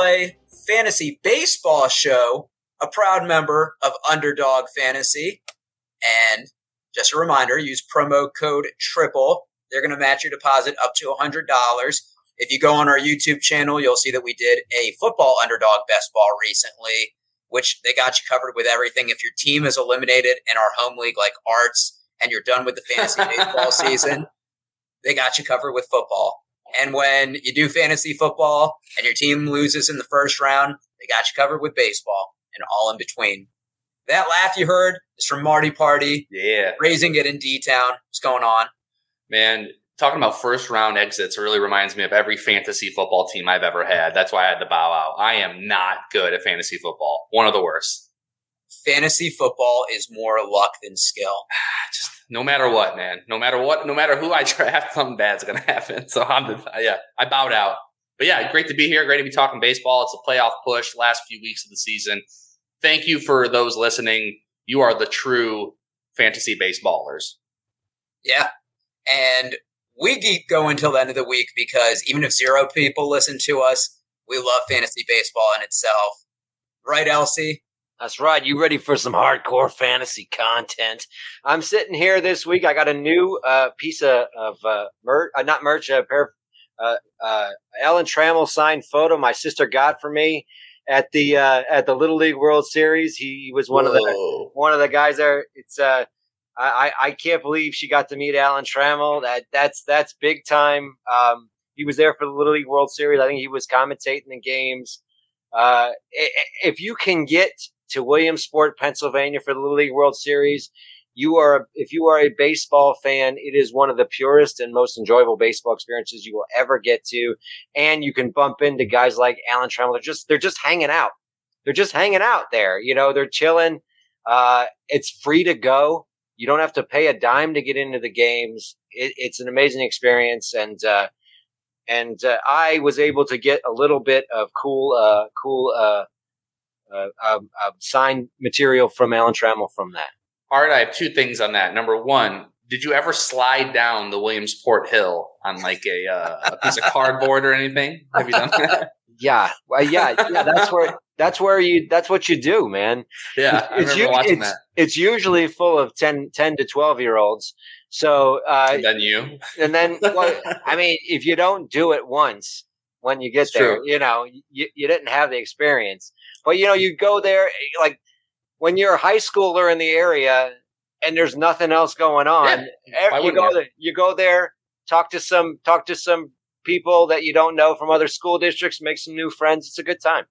Play Fantasy Baseball Show, a proud member of Underdog Fantasy. And just a reminder, use promo code TRIPLE. They're going to match your deposit up to $100. If you go on our YouTube channel, you'll see that we did a football underdog best ball recently, which they got you covered with everything. If your team is eliminated in our home league like Arts and you're done with the fantasy baseball season, they got you covered with football. And when you do fantasy football and your team loses in the first round, they got you covered with baseball and all in between. That laugh you heard is from Marty Party. Yeah. Raising it in D Town. What's going on? Man, talking about first round exits really reminds me of every fantasy football team I've ever had. That's why I had to bow out. I am not good at fantasy football. One of the worst. Fantasy football is more luck than skill. Just no matter what, man. No matter what, no matter who I draft, something bad's gonna happen. So I'm yeah, I bowed out. But yeah, great to be here. Great to be talking baseball. It's a playoff push, last few weeks of the season. Thank you for those listening. You are the true fantasy baseballers. Yeah. And we keep going until the end of the week because even if zero people listen to us, we love fantasy baseball in itself. Right, Elsie? That's right. You ready for some hardcore fantasy content? I'm sitting here this week. I got a new uh, piece of, of uh, merch, uh, not merch, a pair of uh, uh, Alan Trammell signed photo my sister got for me at the uh, at the Little League World Series. He was one Whoa. of the one of the guys there. It's uh, I I can't believe she got to meet Alan Trammell. That that's that's big time. Um, he was there for the Little League World Series. I think he was commentating the games. Uh, if you can get to Williamsport, Pennsylvania for the Little League World Series. You are, if you are a baseball fan, it is one of the purest and most enjoyable baseball experiences you will ever get to. And you can bump into guys like Alan Trammell. They're just, they're just hanging out. They're just hanging out there. You know, they're chilling. Uh, it's free to go. You don't have to pay a dime to get into the games. It, it's an amazing experience. And, uh, and uh, I was able to get a little bit of cool, uh, cool uh, uh, uh, signed material from Alan Trammell from that. All right, I have two things on that. Number one, did you ever slide down the Williamsport Hill on like a, uh, a piece of cardboard or anything? Have you done that? yeah, well, yeah, yeah. That's where that's where you that's what you do, man. Yeah, I it's, remember watching it's, that. It's usually full of 10, 10 to twelve year olds. So uh, and then you, and then well, I mean, if you don't do it once when you get it's there, true. you know, you, you didn't have the experience. But you know, you go there like when you're a high schooler in the area and there's nothing else going on. Yeah. You go there, you go there, talk to some talk to some people that you don't know from other school districts, make some new friends. It's a good time.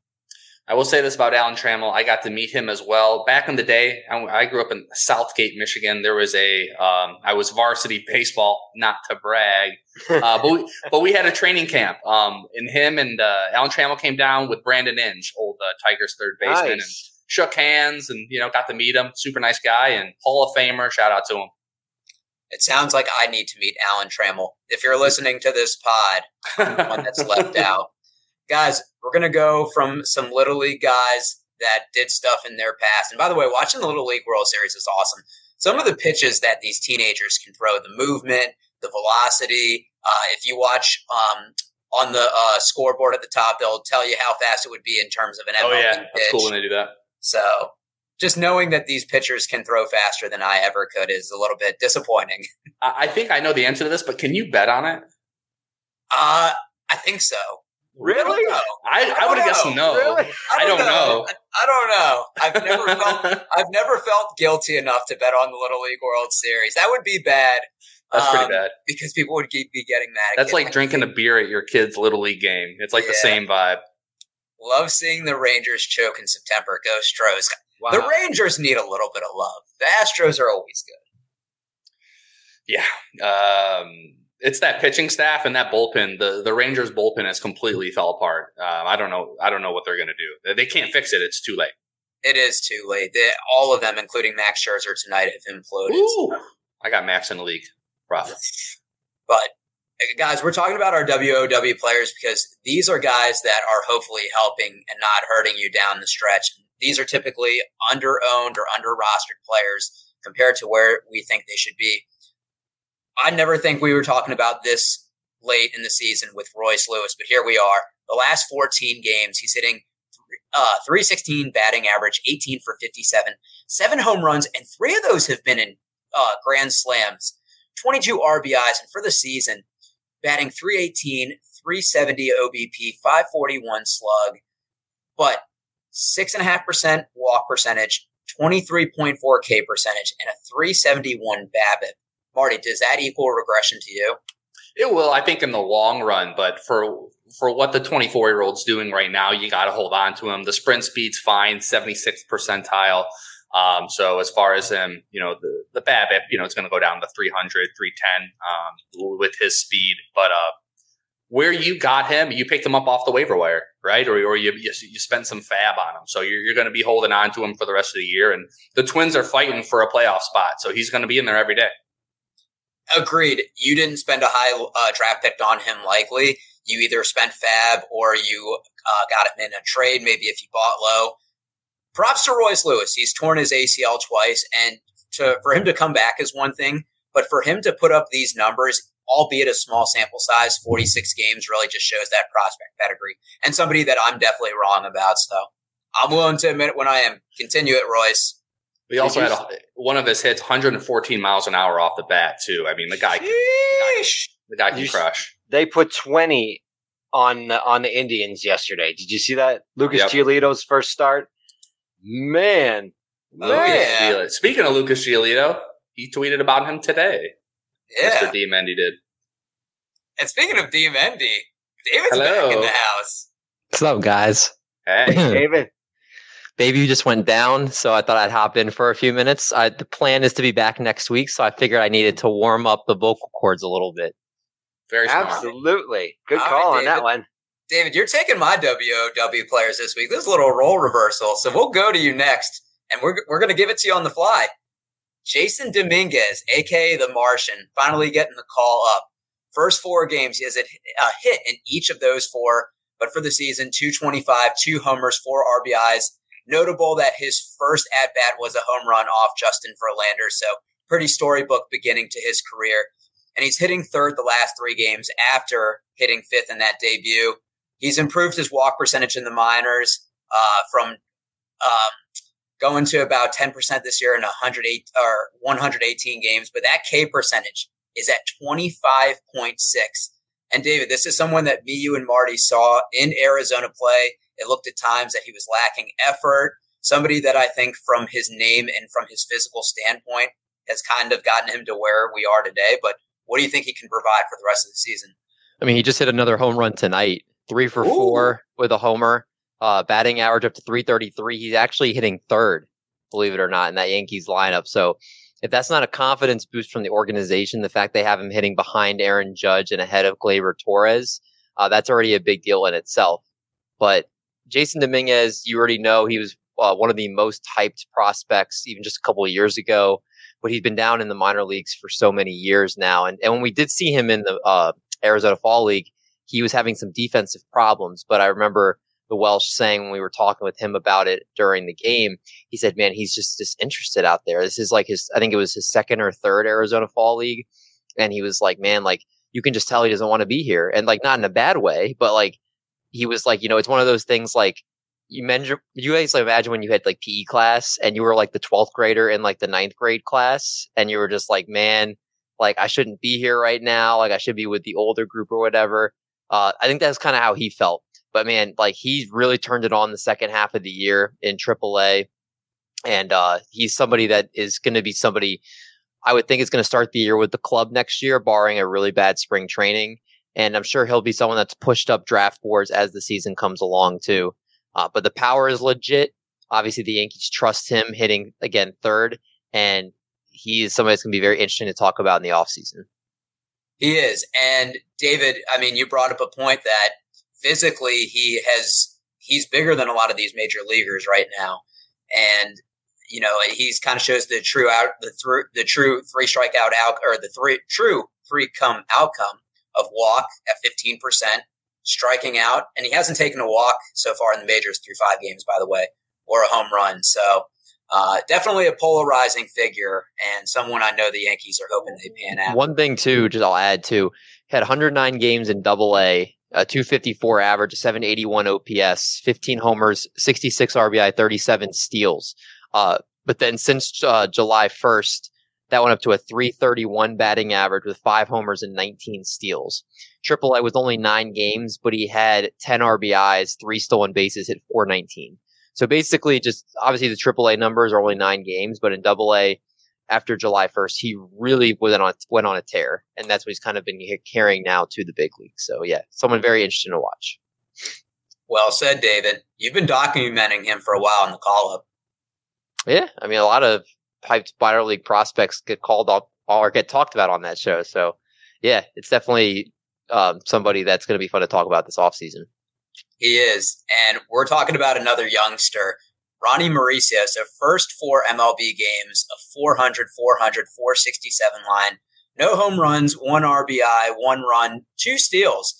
I will say this about Alan Trammell. I got to meet him as well. Back in the day, I grew up in Southgate, Michigan. There was a, um, I was varsity baseball, not to brag, uh, but, we, but we had a training camp. Um, and him and uh, Alan Trammell came down with Brandon Inge, old uh, Tigers third baseman, nice. and shook hands and, you know, got to meet him. Super nice guy and Hall of Famer. Shout out to him. It sounds like I need to meet Alan Trammell. If you're listening to this pod, one that's left out guys, we're going to go from some Little League guys that did stuff in their past. And by the way, watching the Little League World Series is awesome. Some of the pitches that these teenagers can throw, the movement, the velocity. Uh, if you watch um, on the uh, scoreboard at the top, they'll tell you how fast it would be in terms of an MLB Oh yeah, pitch. that's cool when they do that. So just knowing that these pitchers can throw faster than I ever could is a little bit disappointing. I think I know the answer to this, but can you bet on it? Uh, I think so. Really? I, I, I would have guessed no. Really? I, don't, I don't know. know. I, I, don't know. I've never felt I've never felt guilty enough to bet on the Little League World Series. That would be bad. That's um, pretty bad because people would be getting mad. That's like drinking a beer at your kid's little league game. It's like yeah. the same vibe. Love seeing the Rangers choke in September. Go Stros. Wow. The Rangers need a little bit of love. The Astros are always good. Yeah. Um, it's that pitching staff and that bullpen. The the Rangers bullpen has completely fell apart. Uh, I don't know. I don't know what they're going to do. They can't fix it. It's too late. It is too late. They, all of them, including Max Scherzer tonight, have imploded. Ooh, I got Max in the league. Rough. But guys, we're talking about our WOW players because these are guys that are hopefully helping and not hurting you down the stretch. These are typically under owned or under rostered players compared to where we think they should be. I never think we were talking about this late in the season with Royce Lewis, but here we are. The last 14 games, he's hitting uh, 316 batting average, 18 for 57, seven home runs, and three of those have been in uh, grand slams, 22 RBIs, and for the season, batting 318, 370 OBP, 541 slug, but 6.5% walk percentage, 23.4 K percentage, and a 371 BABIP. Marty, does that equal regression to you? It will, I think, in the long run. But for for what the 24 year old's doing right now, you got to hold on to him. The sprint speed's fine, 76 percentile. Um, so as far as him, you know, the, the BABIP, you know, it's going to go down to 300, 310 um, with his speed. But uh, where you got him, you picked him up off the waiver wire, right? Or, or you, you, you spent some fab on him. So you're, you're going to be holding on to him for the rest of the year. And the Twins are fighting for a playoff spot. So he's going to be in there every day. Agreed. You didn't spend a high uh, draft pick on him, likely. You either spent fab or you uh, got him in a trade, maybe if you bought low. Props to Royce Lewis. He's torn his ACL twice, and to, for him to come back is one thing, but for him to put up these numbers, albeit a small sample size, 46 games, really just shows that prospect pedigree and somebody that I'm definitely wrong about. So I'm willing to admit it when I am. Continue it, Royce. We also had a, one of his hits 114 miles an hour off the bat too. I mean, the guy, can, the guy, the guy can crush. They put 20 on on the Indians yesterday. Did you see that? Lucas yep. Giolito's first start. Man, man. Yeah. Speaking of Lucas Giolito, he tweeted about him today. Yeah, Mr. D Mendy did. And speaking of D Mendy, David's Hello. back in the house. What's up, guys? Hey, David. Baby you just went down, so I thought I'd hop in for a few minutes. I, the plan is to be back next week, so I figured I needed to warm up the vocal cords a little bit. Very smart. absolutely good call right, on that one. David, you're taking my WOW players this week. This is a little role reversal, so we'll go to you next, and we're we're going to give it to you on the fly. Jasson Dominguez, aka the Martian, finally getting the call up. First four games, he has a hit in each of those four. But for the season, 225, two homers, four RBIs, Notable that his first at bat was a home run off Justin Verlander. So pretty storybook beginning to his career. And he's hitting third the last three games after hitting fifth in that debut. He's improved his walk percentage in the minors uh, from um, going to about 10% this year in 108 or 118 games, but that K percentage is at 25.6. And David, this is someone that me, you, and Marty saw in Arizona play it looked at times that he was lacking effort. Somebody that I think, from his name and from his physical standpoint, has kind of gotten him to where we are today. But what do you think he can provide for the rest of the season? I mean, he just hit another home run tonight, three for Ooh. four with a homer, uh, batting average up to 333. He's actually hitting third, believe it or not, in that Yankees lineup. So if that's not a confidence boost from the organization, the fact they have him hitting behind Aaron Judge and ahead of Gleyber Torres, uh, that's already a big deal in itself. But Jasson Dominguez, you already know he was uh, one of the most hyped prospects even just a couple of years ago, but he's been down in the minor leagues for so many years now. And, and when we did see him in the uh, Arizona Fall League, he was having some defensive problems. But I remember the Welsh saying when we were talking with him about it during the game, he said, man, he's just disinterested out there. This is like his, I think it was his second or third Arizona Fall League. And he was like, man, like, you can just tell he doesn't want to be here. And like, not in a bad way, but like, he was like, you know, it's one of those things like you measure, you guys imagine when you had like PE class and you were like the 12th grader in like the ninth grade class and you were just like, man, like I shouldn't be here right now. Like I should be with the older group or whatever. Uh, I think that's kind of how he felt. But man, like he really turned it on the second half of the year in AAA. And uh, he's somebody that is going to be somebody I would think is going to start the year with the club next year, barring a really bad spring training and I'm sure he'll be someone that's pushed up draft boards as the season comes along too. Uh, but the power is legit. Obviously, the Yankees trust him hitting again third, and he is somebody that's going to be very interesting to talk about in the offseason. He is, and David. I mean, you brought up a point that physically he has he's bigger than a lot of these major leaguers right now, and you know he's kind of shows the true out the through the true three strikeout out or the three true three come outcome of walk at 15%, striking out. And he hasn't taken a walk so far in the majors through five games, by the way, or a home run. So uh, definitely a polarizing figure and someone I know the Yankees are hoping they pan out. One thing, too, just I'll add to had 109 games in Double A, a 254 average, a 781 OPS, 15 homers, 66 RBI, 37 steals. Uh, but then since uh, July 1st, that went up to a 331 batting average with five homers and 19 steals. Triple A was only nine games, but he had 10 RBIs, three stolen bases, hit 419. So basically, just obviously the Triple A numbers are only nine games, but in Double A, after July 1st, he really went on went on a tear, and that's what he's kind of been carrying now to the big league. So yeah, someone very interesting to watch. Well said, David. You've been documenting him for a while in the call up. Yeah, I mean, a lot of piped minor league prospects get called up or get talked about on that show. So, yeah, it's definitely um, somebody that's going to be fun to talk about this offseason. He is. And we're talking about another youngster, Ronnie Mauricio. So, first four MLB games, a 400, 400, 467 line. No home runs, one RBI, one run, two steals.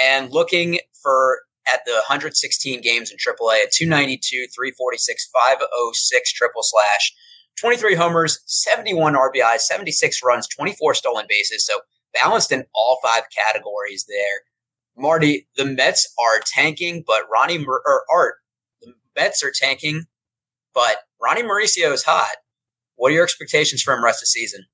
And looking for at the 116 games in AAA, a 292, 346, 506 triple slash, 23 homers, 71 RBI, 76 runs, 24 stolen bases. So balanced in all five categories there. Marty, the Mets are tanking, but Ronnie Mur- or Art, the Mets are tanking, but Ronnie Mauricio is hot. What are your expectations for him rest of the season?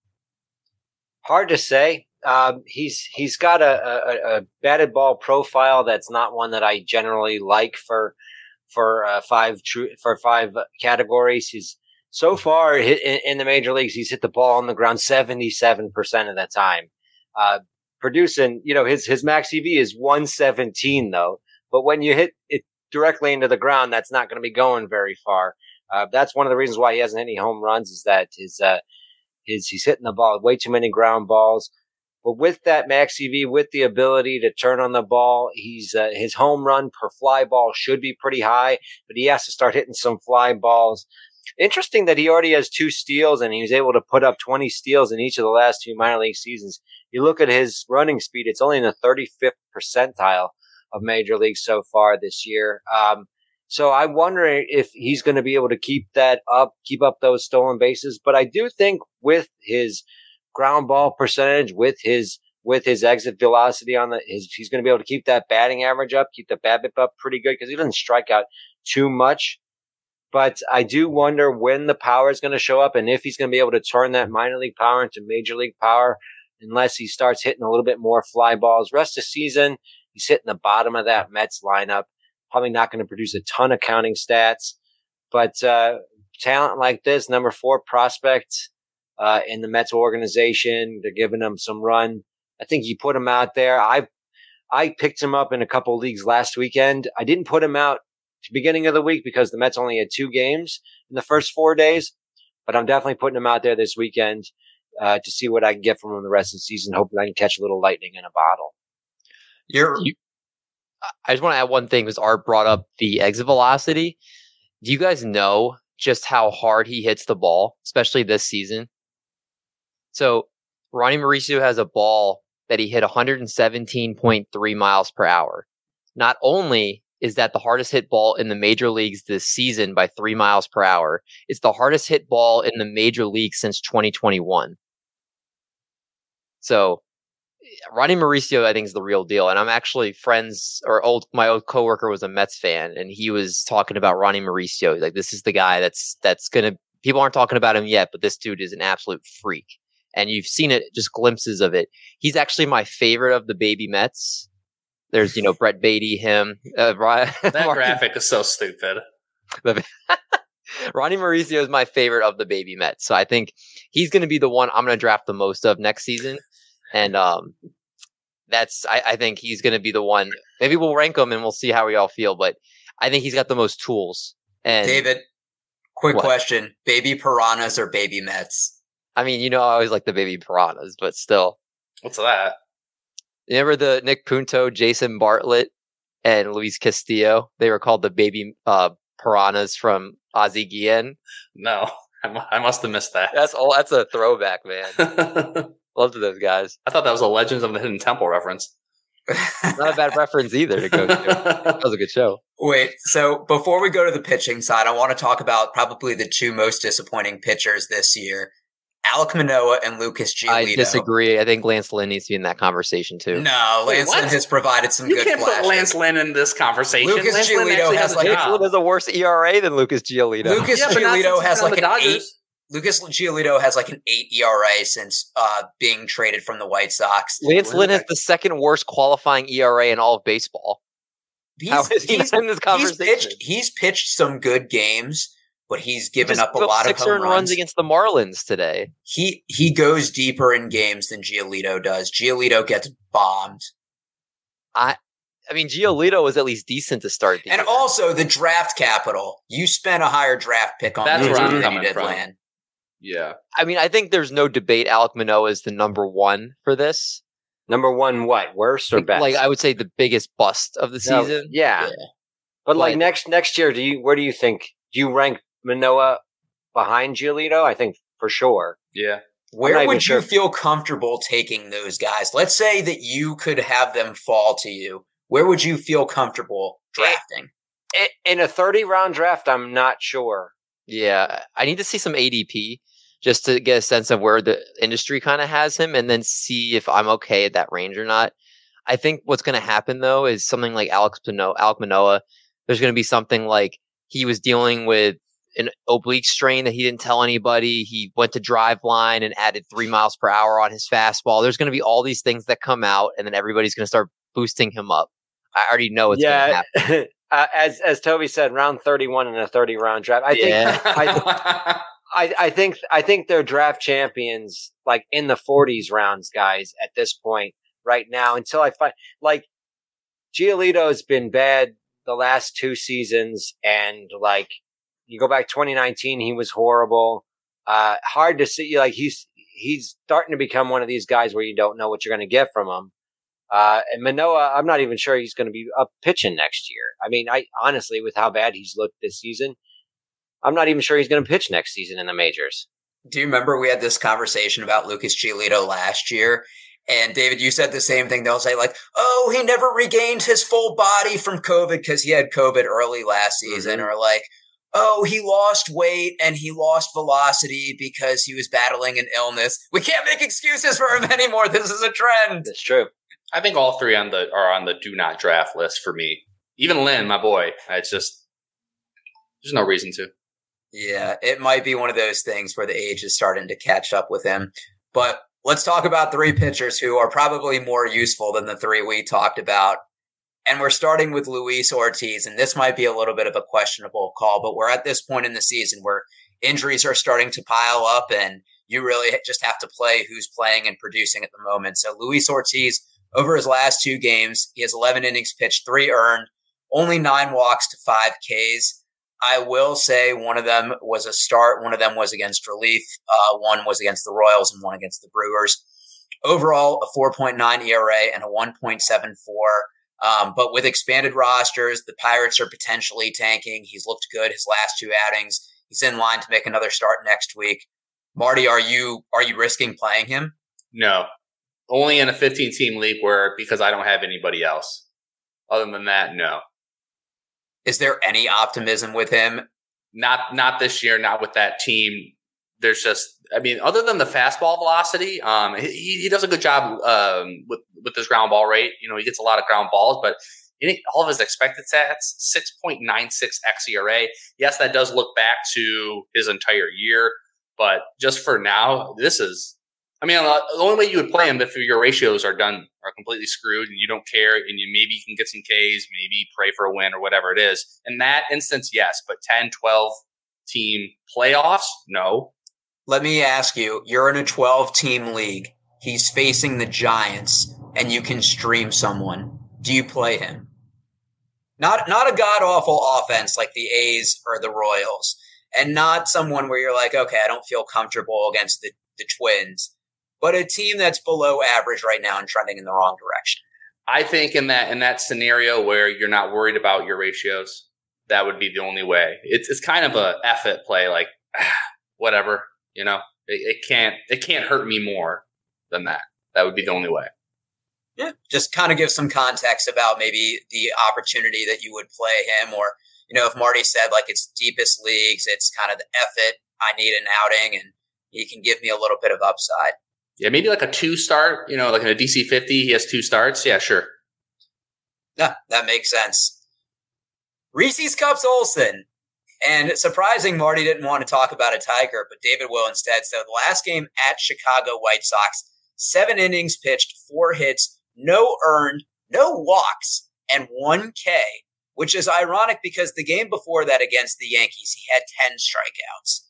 Hard to say. Um, he's he's got a, a, a, batted ball profile that's not one that I generally like for for uh, five true for five categories. He's so far in, the major leagues, he's hit the ball on the ground seventy seven percent of the time. Uh, producing, you know, his his max EV is one seventeen though, but when you hit it directly into the ground, that's not going to be going very far. Uh, that's one of the reasons why he hasn't any home runs is that his uh, his he's hitting the ball way too many ground balls. But with that max EV, with the ability to turn on the ball, he's uh, his home run per fly ball should be pretty high, but he has to start hitting some fly balls. Interesting that he already has two steals and he was able to put up 20 steals in each of the last two minor league seasons. You look at his running speed; it's only in the 35th percentile of major leagues so far this year. Um, so I wonder if he's going to be able to keep that up, keep up those stolen bases. But I do think with his ground ball percentage, with his with his exit velocity on the his, he's going to be able to keep that batting average up, keep the BABIP up pretty good because he doesn't strike out too much. But I do wonder when the power is going to show up and if he's going to be able to turn that minor league power into major league power, unless he starts hitting a little bit more fly balls. Rest of season, he's hitting the bottom of that Mets lineup. Probably not going to produce a ton of counting stats, but uh, talent like this, number four prospect, uh, in the Mets organization. They're giving him some run. I think you put him out there. I I picked him up in a couple leagues last weekend. I didn't put him out beginning of the week because the Mets only had two games in the first four days. But I'm definitely putting him out there this weekend uh, to see what I can get from him the rest of the season. Hoping I can catch a little lightning in a bottle. You're. You, I just want to add one thing because Art brought up the exit velocity. Do you guys know just how hard he hits the ball, especially this season? So Ronnie Mauricio has a ball that he hit 117.3 miles per hour. Not only is that the hardest hit ball in the major leagues this season by three miles per hour, it's the hardest hit ball in the major league since 2021. So Ronnie Mauricio, I think, is the real deal. And I'm actually friends or old my old coworker was a Mets fan and he was talking about Ronnie Mauricio. Like this is the guy that's that's gonna people aren't talking about him yet, but this dude is an absolute freak and you've seen it just glimpses of it. He's actually my favorite of the baby Mets. There's you know Brett Baty, him. Uh, that graphic is so stupid. Ronnie Mauricio is my favorite of the baby Mets, so I think he's going to be the one I'm going to draft the most of next season, and um, that's I, I think he's going to be the one. Maybe we'll rank him and we'll see how we all feel, but I think he's got the most tools. And David, quick what? question: baby piranhas or baby Mets? I mean, you know, I always like the baby piranhas, but still. What's that? Remember the Nick Punto, Jason Bartlett, and Luis Castillo? They were called the baby uh, piranhas from Ozzie Guillen. No, I must have missed that. That's all. That's a throwback, man. Loved those guys. I thought that was a Legends of the Hidden Temple reference. Not a bad reference either to go to. That was a good show. Wait, so before we go to the pitching side, I want to talk about probably the two most disappointing pitchers this year. Alek Manoah and Lucas Giolito. I disagree. I think Lance Lynn needs to be in that conversation too. No, Lance what? Lynn has provided some You good can't flashes. put Lance Lynn in this conversation. Lucas Lance Giolito actually has a like- Lynn has a worse ERA than Lucas Giolito. Lucas Yeah, but not since Giolito has like the an eight. Lucas Giolito has like an eight ERA since uh, being traded from the White Sox. Lance Lynn has the second worst qualifying ERA in all of baseball. He's, How is he he's- in this he's conversation? pitched. He's pitched some good games, but he's given just up a put lot of home runs. runs against the Marlins today. he he goes deeper in games than Giolito does. Giolito gets bombed, I I mean, Giolito was at least decent to start the and year. also the draft capital. You spent a higher draft pick on That's him where I'm coming from. Land. Yeah. I mean, I think there's no debate. Alek Manoah is the number one for this. Number one, what worst or Like, best? like, I would say the biggest bust of the No, season. yeah. Yeah. But like Like- next next year, do you where do you think do you rank Manoah behind Giolito? I think for sure. Yeah. Where would sure you if- feel comfortable taking those guys? Let's say that you could have them fall to you. Where would you feel comfortable eh, drafting? I- In a thirty round draft, I'm not sure. Yeah, I need to see some ADP just to get a sense of where the industry kind of has him, and then see if I'm okay at that range or not. I think what's going to happen though is something like Alex Manoah. Alek Manoah. There's going to be something like he was dealing with an oblique strain that he didn't tell anybody. He went to Driveline and added three miles per hour on his fastball. There's going to be all these things that come out, and then everybody's going to start boosting him up. I already know it's going to yeah, happen. uh, as as Toby said, round thirty one in a thirty round draft. I think Yeah. I, I, I think I think they're draft champions like in the 40s rounds, guys. At this point, right now, until I find like Giolito has been bad the last two seasons, and like you go back 2019, he was horrible. Uh, hard to see. Like he's he's starting to become one of these guys where you don't know what you're going to get from him. Uh, and Manoah, I'm not even sure he's going to be up pitching next year. I mean, I honestly, with how bad he's looked this season, I'm not even sure he's going to pitch next season in the majors. Do you remember we had this conversation about Lucas Giolito last year? And David, you said the same thing. They'll say like, "Oh, he never regained his full body from COVID because he had COVID early last season," or like, "Oh, he lost weight and he lost velocity because he was battling an illness." We can't make excuses for him anymore. This is a trend. That's true. I think all three on the are on the do not draft list for me. Even Lynn, my boy. It's just there's no reason to. Yeah, it might be one of those things where the age is starting to catch up with him. But let's talk about three pitchers who are probably more useful than the three we talked about. And we're starting with Luis Ortiz, and this might be a little bit of a questionable call, but we're at this point in the season where injuries are starting to pile up, and you really just have to play who's playing and producing at the moment. So Luis Ortiz, over his last two games, he has 11 innings pitched, three earned, only nine walks to five Ks. I will say one of them was a start. One of them was against Relief. Uh, one was against the Royals and one against the Brewers. Overall, a 4.9 ERA and a 1.74. Um, but with expanded rosters, the Pirates are potentially tanking. He's looked good his last two outings. He's in line to make another start next week. Marty, are you are you risking playing him? No. Only in a 15 team league where because I don't have anybody else. Other than that, no. Is there any optimism with him? Not not this year, not with that team. There's just I mean, other than the fastball velocity, um, he, he does a good job um, with with his ground ball rate. You know, he gets a lot of ground balls, but all of his expected stats, six point nine six xERA. Yes, that does look back to his entire year, but just for now, this is. I mean, uh, the only way you would play him if your ratios are done are completely screwed and you don't care, and you maybe you can get some Ks, maybe pray for a win or whatever it is. In that instance, yes, but 10, 12 team playoffs, no. Let me ask you, you're in a 12 team league. He's facing the Giants and you can stream someone. Do you play him? Not not a god awful offense like the A's or the Royals. And not someone where you're like, okay, I don't feel comfortable against the, the Twins. But a team that's below average right now and trending in the wrong direction. I think in that in that scenario where you're not worried about your ratios, that would be the only way. It's it's kind of a effort play, like whatever, you know. It, it can't it can't hurt me more than that. That would be the only way. Yeah. Just kind of give some context about maybe the opportunity that you would play him or, you know, if Marty said like it's deepest leagues, it's kind of the effort. I need an outing and he can give me a little bit of upside. Yeah, maybe like a two start, you know, like in a DC 50, he has two starts. Yeah, sure. Yeah, that makes sense. Reese's Cups Olson. And surprising, Marty didn't want to talk about a Tiger, but David will instead. So the last game at Chicago White Sox, seven innings pitched, four hits, no earned, no walks, and one K, which is ironic because the game before that against the Yankees, he had 10 strikeouts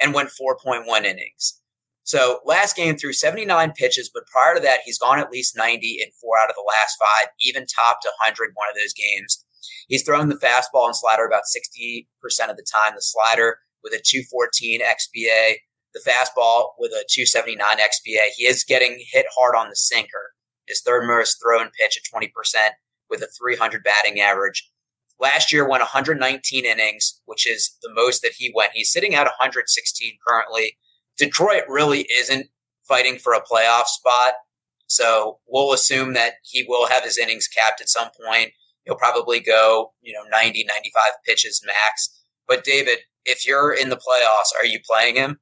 and went 4.1 innings. So last game threw 79 pitches, but prior to that, he's gone at least 90 in four out of the last five, even topped 100 one of those games. He's thrown the fastball and slider about 60% of the time, the slider with a 214 XBA, the fastball with a 279 XBA. He is getting hit hard on the sinker. His third most thrown pitch at 20% with a 300 batting average. Last year went 119 innings, which is the most that he went. He's sitting at 116 currently. Detroit really isn't fighting for a playoff spot. So we'll assume that he will have his innings capped at some point. He'll probably go, you know, 90, 95 pitches max. But David, if you're in the playoffs, are you playing him?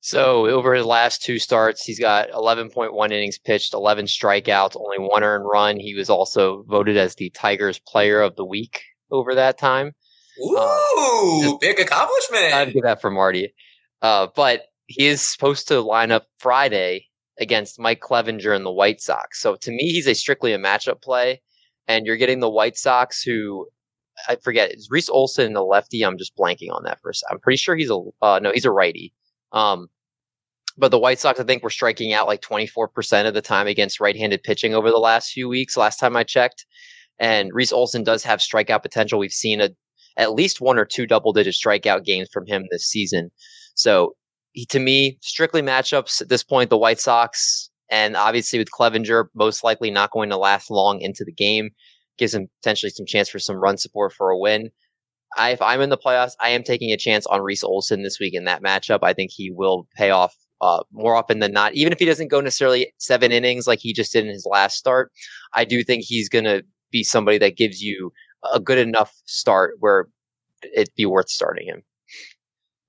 So over his last two starts, he's got 11.1 innings pitched, 11 strikeouts, only one earned run. He was also voted as the Tigers Player of the Week over that time. Ooh, uh, big accomplishment! I'd give that for Marty. Uh, but he is supposed to line up Friday against Mike Clevinger and the White Sox. So to me, he's a strictly a matchup play and you're getting the White Sox who I forget is Reese Olson the lefty. I'm just blanking on that for a second. I'm pretty sure he's a uh, no, he's a righty. Um, but the White Sox, I think, were striking out like 24% of the time against right-handed pitching over the last few weeks. Last time I checked, and Reese Olson does have strikeout potential. We've seen a at least one or two double-digit strikeout games from him this season. So he, to me, strictly matchups at this point. The White Sox and obviously, with Clevinger most likely not going to last long into the game, gives him potentially some chance for some run support for a win. I, if I'm in the playoffs, I am taking a chance on Reese Olson this week in that matchup. I think he will pay off uh, more often than not. Even if he doesn't go necessarily seven innings like he just did in his last start, I do think he's going to be somebody that gives you a good enough start where it'd be worth starting him.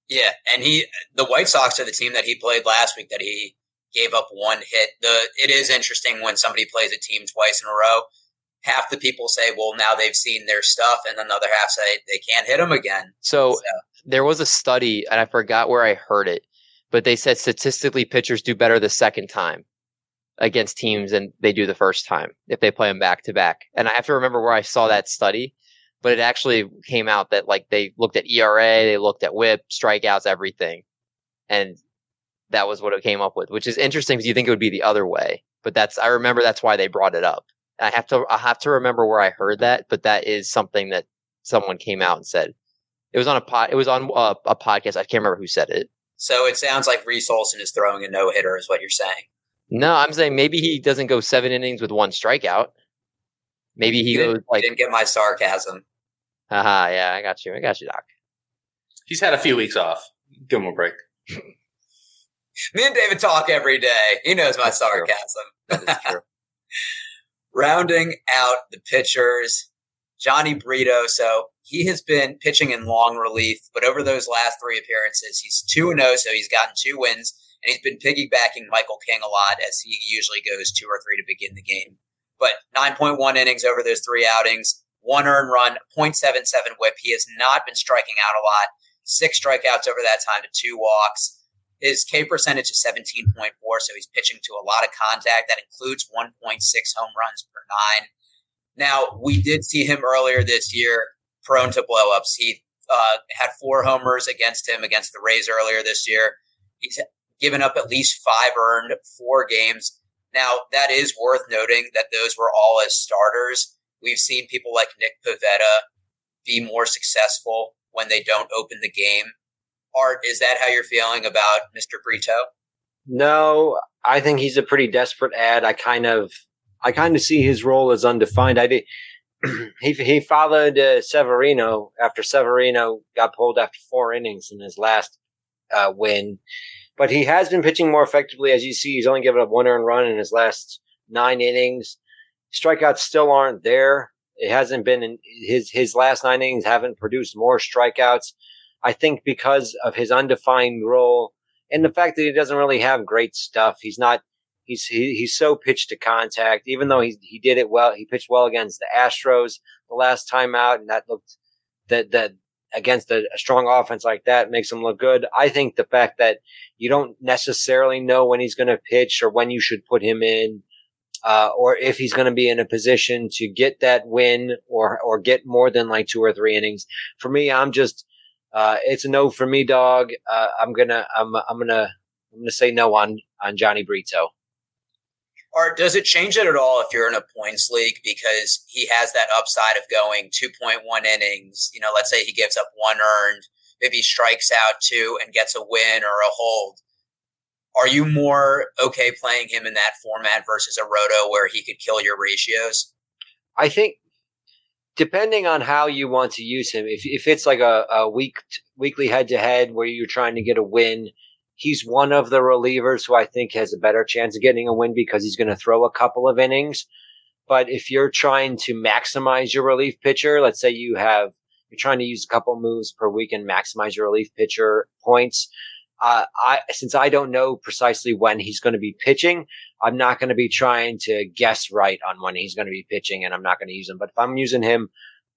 Yeah, and he the White Sox are the team that he played last week that he gave up one hit. The it is interesting when somebody plays a team twice in a row. Half the people say, "Well, now they've seen their stuff," and another half say they can't hit them again. So, so there was a study, and I forgot where I heard it, but they said statistically pitchers do better the second time against teams than they do the first time if they play them back to back. And I have to remember where I saw that study, but it actually came out that like they looked at ERA, they looked at WHIP, strikeouts, everything, and that was what it came up with, which is interesting because you think it would be the other way. But that's I remember that's why they brought it up. I have to I have to remember where I heard that, but that is something that someone came out and said. It was on a pod. It was on a, uh, a podcast. I can't remember who said it. So it sounds like Reese Olson is throwing a no hitter, is what you're saying. No, I'm saying maybe he doesn't go seven innings with one strikeout. Maybe he goes like. Didn't get my sarcasm. Haha, yeah, I got you. I got you, Doc. He's had a few weeks off. Give him a break. Me and David talk every day. He knows my That's sarcasm. True. That is true. Rounding out the pitchers, Johnny Brito. So he has been pitching in long relief, but over those last three appearances, he's 2 0, so he's gotten two wins, and he's been piggybacking Michael King a lot as he usually goes two or three to begin the game. But 9.1 innings over those three outings, one earned run, 0.77 whip. He has not been striking out a lot. Six strikeouts over that time to two walks. His K percentage is 17.4, so he's pitching to a lot of contact. That includes 1.6 home runs per nine. Now, we did see him earlier this year prone to blowups. He uh, had four homers against him against the Rays earlier this year. He's given up at least five earned four games. Now, that is worth noting that those were all as starters. We've seen people like Nick Pivetta be more successful when they don't open the game. Art, is that how you're feeling about Mr. Brito? No, I think he's a pretty desperate ad. I kind of, I kind of see his role as undefined. I did, he he followed uh, Severino after Severino got pulled after four innings in his last uh, win, but he has been pitching more effectively. As you see, he's only given up one earned run in his last nine innings. Strikeouts still aren't there. It hasn't been in his his last nine innings haven't produced more strikeouts. I think because of his undefined role and the fact that he doesn't really have great stuff. He's not. He's he, he's so pitched to contact. Even though he he did it well, he pitched well against the Astros the last time out, and that looked that that against a, a, strong offense like that makes him look good. I think the fact that you don't necessarily know when he's going to pitch or when you should put him in, uh, or if he's going to be in a position to get that win or or get more than like two or three innings. For me, I'm just uh, it's a no for me, dog. Uh, I'm gonna I'm I'm gonna I'm gonna say no on on Johnny Brito. Or does it change it at all if you're in a points league because he has that upside of going 2.1 innings? You know, let's say he gives up one earned, maybe strikes out two and gets a win or a hold. Are you more okay playing him in that format versus a roto where he could kill your ratios? I think depending on how you want to use him, if if it's like a, a week weekly head to head where you're trying to get a win, he's one of the relievers who I think has a better chance of getting a win because he's going to throw a couple of innings. But if you're trying to maximize your relief pitcher, let's say you have you're trying to use a couple moves per week and maximize your relief pitcher points. I since I don't know precisely when he's going to be pitching, I'm not going to be trying to guess right on when he's going to be pitching and I'm not going to use him. But if I'm using him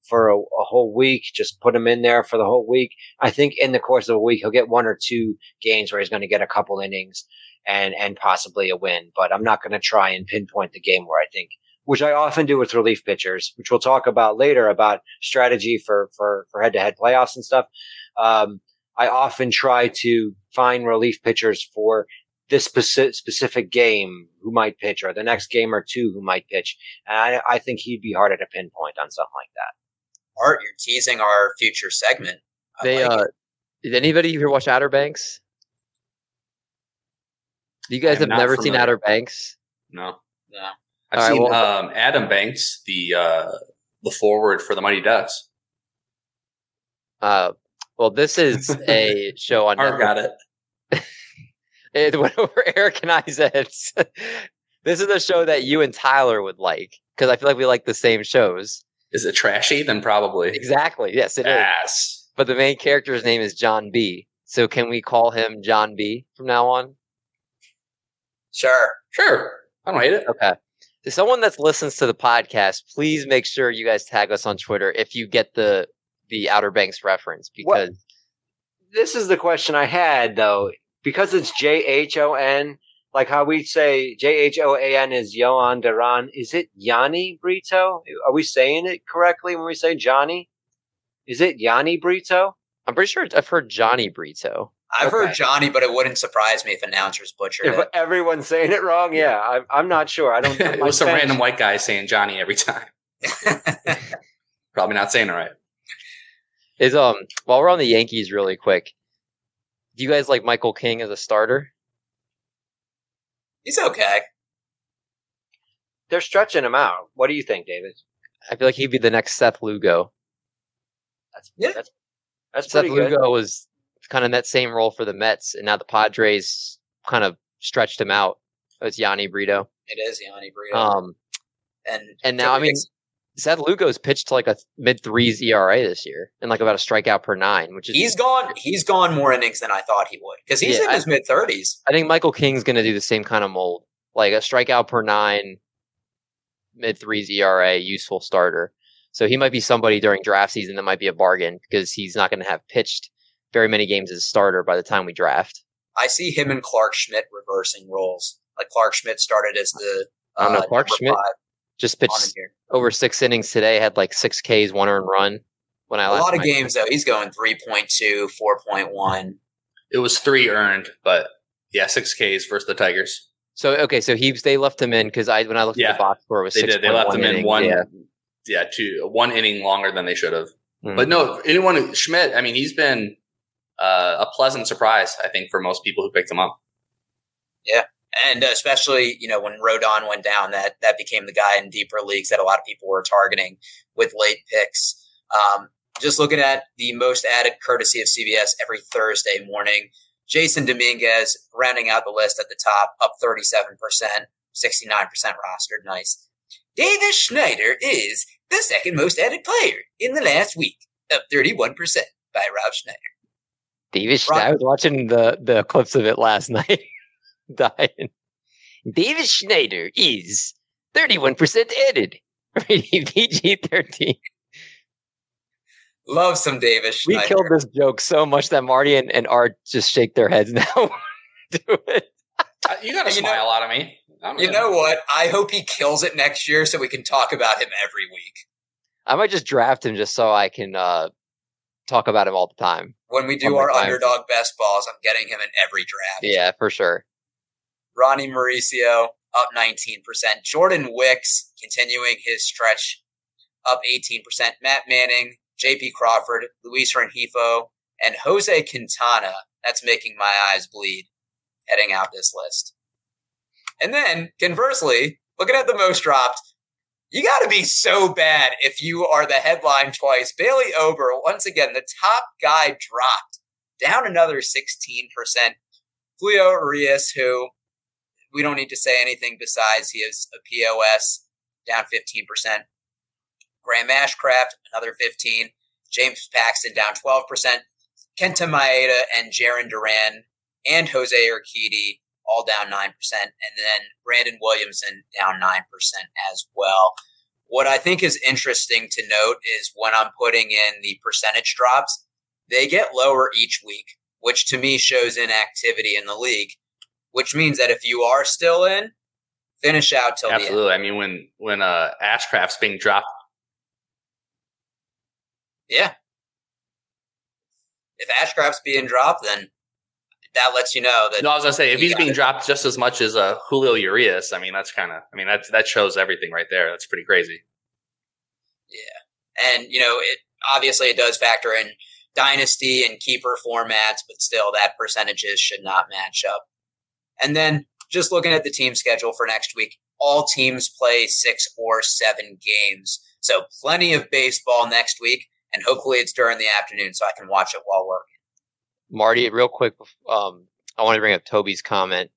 for a, a, whole week, just put him in there for the whole week. I think in the course of a week, he'll get one or two games where he's going to get a couple innings and, and possibly a win. But I'm not going to try and pinpoint the game where I think, which I often do with relief pitchers, which we'll talk about later about strategy for, for, for head to head playoffs and stuff. Um, I often try to find relief pitchers for this specific game who might pitch or the next game or two who might pitch. And I, I think he'd be harder to pinpoint on something like that. Art, you're teasing our future segment. I they, like uh, did anybody here watch Outer Banks? You guys have never familiar. seen Outer Banks? No. No. I've All seen right, well, um, Adam Banks, the uh, the forward for the Mighty Ducks. Uh, well, this is a show on. Art got it. it went over Eric and I's heads. this is a show that you and Tyler would like because I feel like we like the same shows. Is it trashy? Then probably. Exactly. Yes, it yes. is. But the main character's name is John B. So can we call him John B from now on? Sure. Sure. I don't hate it. Okay. So someone that listens to the podcast, please make sure you guys tag us on Twitter if you get the the Outer Banks reference because what? this is the question I had though because it's J H O N, like how we say J H O A N is Jhoan Duran. Is it Yanni Brito? Are we saying it correctly when we say Johnny? Is it Yanni Brito? I'm pretty sure I've heard Johnny Brito. I've okay. heard Johnny, but it wouldn't surprise me if announcers butchered if it. Everyone's saying it wrong. Yeah, I'm, I'm not sure. I don't. it was some random white guy saying Johnny every time. Probably not saying it right. Is um while we're on the Yankees, really quick, do you guys like Michael King as a starter? He's okay. They're stretching him out. What do you think, David? I feel like he'd be the next Seth Lugo. That's yeah. That's, that's Seth Lugo good. was kind of in that same role for the Mets, and now the Padres kind of stretched him out. It's Yanni Brito. It is Yanni Brito. Um, and and now I mean, Seth Lugo's pitched to like a mid threes ERA this year and like about a strikeout per nine, which is he's gone he's gone more innings than I thought he would because he's yeah, in his mid thirties. I think Michael King's going to do the same kind of mold, like a strikeout per nine, mid threes ERA, useful starter. So he might be somebody during draft season that might be a bargain because he's not going to have pitched very many games as a starter by the time we draft. I see him and Clarke Schmidt reversing roles. Like Clarke Schmidt started as the uh, I don't know uh, Clarke Schmidt. Five just pitched over six innings today. Had like six Ks, one earned run. When I a lot of games though, he's going 3.2, 4.1. It was three earned, but yeah, six Ks versus the Tigers. So okay, so he they left him in because I when I looked yeah, at the box score it was they did they left him in one yeah. yeah two one inning longer than they should have. Mm-hmm. But no, anyone Schmidt, I mean, he's been uh, a pleasant surprise, I think, for most people who picked him up. Yeah, and especially you know when Rodon went down, that that became the guy in deeper leagues that a lot of people were targeting with late picks. Um, just looking at the most added courtesy of CBS every Thursday morning, Jasson Dominguez rounding out the list at the top, up 37%, 69% rostered. Nice. Davis Schneider is the second most added player in the last week, up 31% by Rob Schneider. David, Sch- I was watching the the clips of it last night. Dying. Davis Schneider is thirty one percent added. Rating PG thirteen. Love some Davis. We killed this joke so much that Marty and, and Art just shake their heads now. Do it. Uh, you got a You smile out of me. I'm You know what? I hope he kills it next year so we can talk about him every week. I might just draft him just so I can uh, talk about him all the time. When we do more our underdog best balls, I'm getting him in every draft. Yeah, for sure. Ronny Mauricio up 19%. Jordan Wicks continuing his stretch up 18%. Matt Manning, JP Crawford, Luis Rengifo, and Jose Quintana. That's making my eyes bleed heading out this list. And then conversely, looking at the most dropped, you got to be so bad if you are the headline twice. Bailey Ober, once again, the top guy dropped down another 16%. Julio Urias, who we don't need to say anything besides he is a POS down 15%. Graham Ashcraft, another 15. James Paxton down 12%. Kenta Maeda and Jarren Duran and Jose Urquidy all down 9%. And then Brandon Williamson down 9% as well. What I think is interesting to note is when I'm putting in the percentage drops, they get lower each week, which to me shows inactivity in the league which means that if you are still in, finish out till the end. Absolutely. I mean, when when uh, Ashcraft's being dropped, Yeah. If Ashcraft's being dropped, then that lets you know that no, I was gonna say if he's being it. dropped just as much as uh, Julio Urias, I mean, that's kind of, I mean, that's that shows everything right there. That's pretty crazy. Yeah, and you know it obviously it does factor in dynasty and keeper formats, but still that percentages should not match up. And then just looking at the team schedule for next week, all teams play six or seven games. So plenty of baseball next week, and hopefully it's during the afternoon so I can watch it while working. Marty, real quick, um, I want to bring up Toby's comment.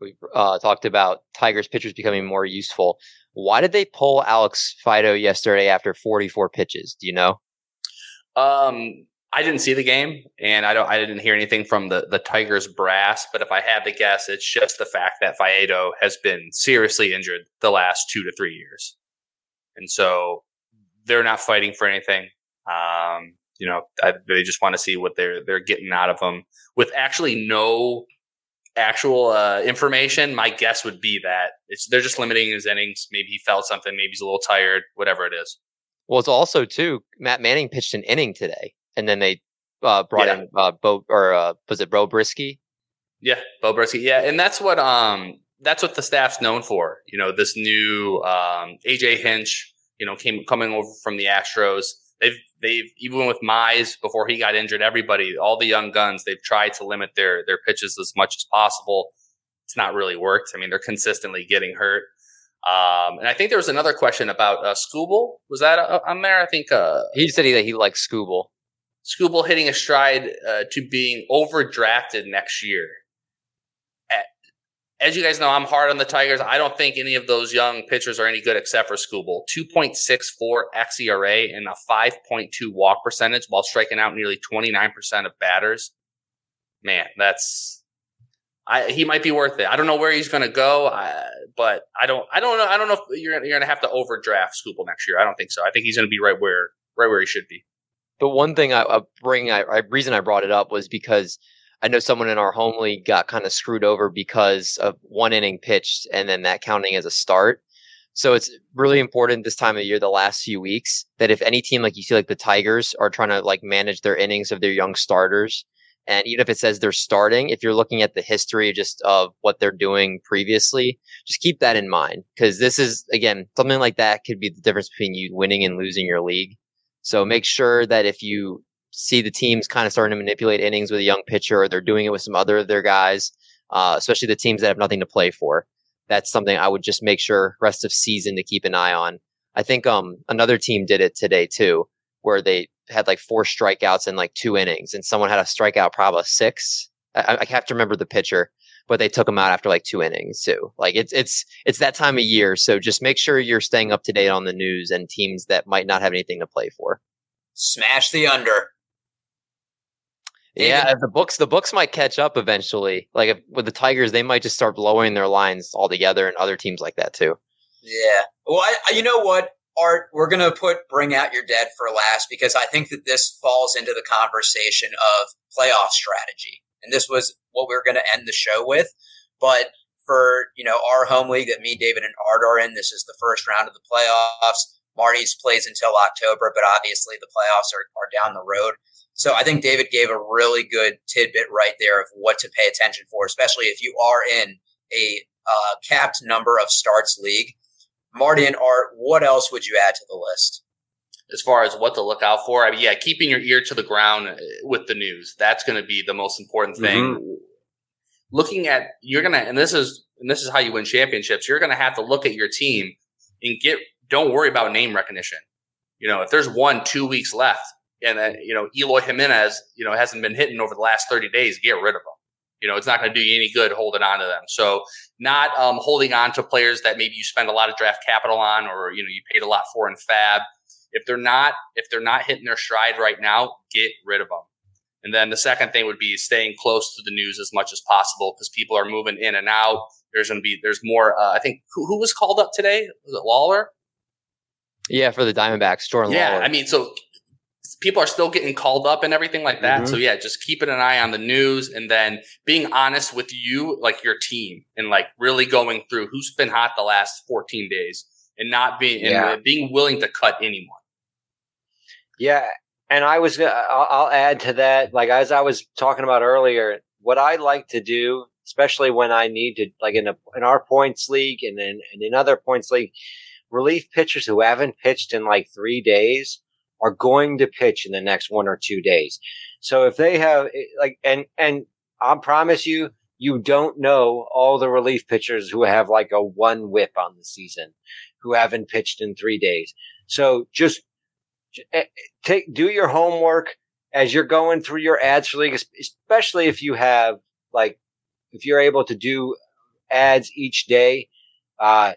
We uh, talked about Tigers pitchers becoming more useful. Why did they pull Alex Faedo yesterday after 44 pitches? Do you know? Um, I didn't see the game, and I don't. I didn't hear anything from the the Tigers brass. But if I had to guess, it's just the fact that Faedo has been seriously injured the last two to three years, and so they're not fighting for anything. Um, you know, I, they just want to see what they're they're getting out of him with actually no actual uh, information. My guess would be that it's they're just limiting his innings. Maybe he felt something. Maybe he's a little tired. Whatever it is. Well, it's also too. Matt Manning pitched an inning today, and then they uh, brought Yeah. in uh, Bo or uh, was it Bro Brieske? Yeah, Beau Brieske. Yeah, and that's what um that's what the staff's known for. You know, this new um AJ Hinch, you know, came coming over from the Astros. They've they've even with Mize before he got injured, everybody, all the young guns, they've tried to limit their their pitches as much as possible. It's not really worked. I mean, they're consistently getting hurt. Um, and I think there was another question about uh, Skubal. Was that uh, on there? I think uh, He said he, that he likes Skubal. Skubal hitting a stride uh, to being overdrafted next year. As you guys know, I'm hard on the Tigers. I don't think any of those young pitchers are any good except for Skubal. 2.64 xERA and a 5.2 walk percentage while striking out nearly 29% of batters. Man, that's I, he might be worth it. I don't know where he's going to go, uh, but I don't I don't know I don't know if you're you're going to have to overdraft Skubal next year. I don't think so. I think he's going to be right where right where he should be. But one thing I, I bring, I, I reason I brought it up was because I know someone in our home league got kind of screwed over because of one inning pitched and then that counting as a start. So it's really important this time of year, the last few weeks, that if any team like you see like the Tigers are trying to like manage their innings of their young starters, and even if it says they're starting, if you're looking at the history just of what they're doing previously, just keep that in mind because this is again something like that could be the difference between you winning and losing your league. So make sure that if you see the teams kind of starting to manipulate innings with a young pitcher, or they're doing it with some other of their guys, uh, especially the teams that have nothing to play for, that's something I would just make sure rest of season to keep an eye on. I think um another team did it today too, where they had like four strikeouts in like two innings, and someone had a strikeout probably six. I, I have to remember the pitcher, but they took him out after like two innings too. Like it's it's it's that time of year, so just make sure you're staying up to date on the news and teams that might not have anything to play for. Smash the under. Yeah, the books the books might catch up eventually. Like if, with the Tigers, they might just start blowing their lines altogether, and other teams like that too. Yeah. Well, I- you know what, Art, we're gonna put "Bring Out Your Dead" for last because I think that this falls into the conversation of playoff strategy, and this was what we were gonna end the show with. But for you know our home league that me, David, and Art are in, this is the first round of the playoffs. Marty's plays until October, but obviously the playoffs are, are down the road. So I think David gave a really good tidbit right there of what to pay attention for, especially if you are in a uh, capped number of starts league. Marty and Art, what else would you add to the list? As far as what to look out for. I mean, yeah, keeping your ear to the ground uh, with the news. That's going to be the most important thing. Looking at you're going to and this is and this is how you win championships. You're going to have to look at your team and get don't worry about name recognition. You know, if there's one 2 weeks left and then, you know, Eloy Jimenez, you know, hasn't been hitting over the last 30 days, get rid of him. You know, it's not going to do you any good holding on to them. So, not um, holding on to players that maybe you spend a lot of draft capital on, or you know, you paid a lot for in FAAB. If they're not, if they're not hitting their stride right now, get rid of them. And then the second thing would be staying close to the news as much as possible because people are moving in and out. There's going to be there's more. Uh, I think who, who was called up today? Was it Lawlar? Yeah, for the Diamondbacks, Jordan Yeah, Lawlar. I mean, so people are still getting called up and everything like that. Mhm. So yeah, just keeping an eye on the news and then being honest with you, like your team, and like really going through who's been hot the last 14 days, and not being Yeah. and being willing to cut anyone. Yeah, and I was I'll, add to that. Like as I was talking about earlier, what I like to do, especially when I need to, like in a in our points league and then and in other points league, relief pitchers who haven't pitched in like three days are going to pitch in the next one or two days. So if they have like and and I promise you, you don't know all the relief pitchers who have like a one WHIP on the season, who haven't pitched in three days. So just eh, take do your homework as you're going through your adds for league, especially if you have like if you're able to do adds each day. Uh,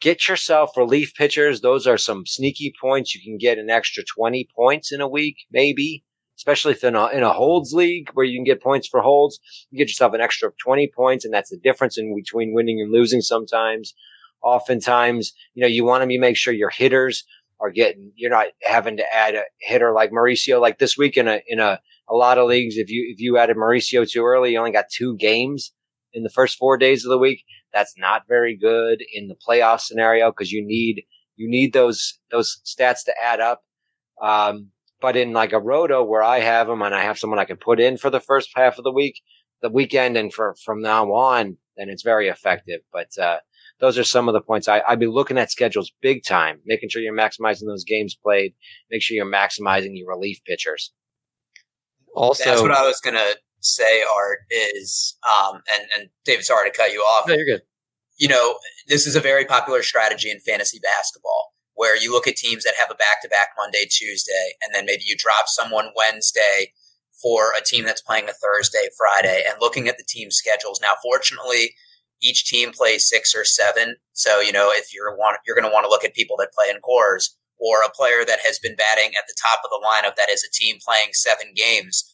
get yourself relief pitchers. Those are some sneaky points. You can get an extra 20 points in a week, maybe, especially if in a, in a holds league where you can get points for holds. You get yourself an extra 20 points, and that's the difference in between winning and losing sometimes. Oftentimes, you know, you want to make sure your hitters are getting, you're not having to add a hitter like Mauricio, like this week in a, in a, a lot of leagues. If you, if you added Mauricio too early, you only got two games in the first four days of the week. That's not very good in the playoff scenario because you need, you need those, those stats to add up. Um, but in like a roto where I have them and I have someone I can put in for the first half of the week, the weekend and for, from now on, then it's very effective. But, uh, those are some of the points I, I'd be looking at schedules big time, making sure you're maximizing those games played. Make sure you're maximizing your relief pitchers. also, That's what I was gonna say. Art is, um, and and David, sorry to cut you off. no, you're good. you know, this is a very popular strategy in fantasy basketball where you look at teams that have a back to back Monday, Tuesday, and then maybe you drop someone Wednesday for a team that's playing a Thursday, Friday, and looking at the team schedules. Now, fortunately, each team plays six or seven. So, you know, if you're want, you're going to want to look at people that play in Coors or a player that has been batting at the top of the lineup that is a team playing seven games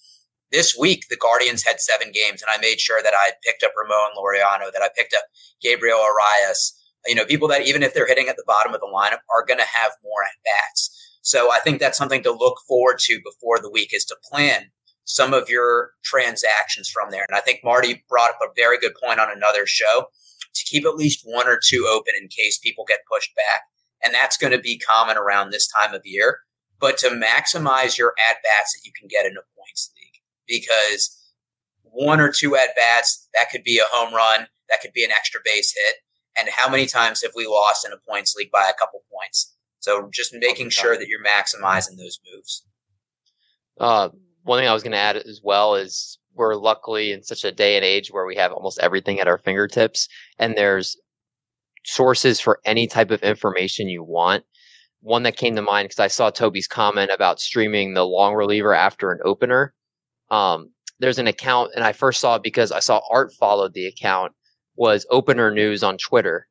this week the Guardians had seven games, and I made sure that I picked up Ramon Laureano, that I picked up Gabriel Arias. You know, people that even if they're hitting at the bottom of the lineup are going to have more at bats. So I think that's something to look forward to before the week is to plan some of your transactions from there. And I think Marty brought up a very good point on another show to keep at least one or two open in case people get pushed back. And that's going to be common around this time of year. But to maximize your at bats that you can get in a points league because one or two at bats, that could be a home run, that could be an extra base hit. And how many times have we lost in a points league by a couple points? So just making sure that you're maximizing those moves. Uh, one thing I was going to add as well is we're luckily in such a day and age where we have almost everything at our fingertips, and there's sources for any type of information you want. One that came to mind because I saw Toby's comment about streaming the long reliever after an opener. Um, there's an account, and I first saw it because I saw Art followed the account was Opener News on Twitter,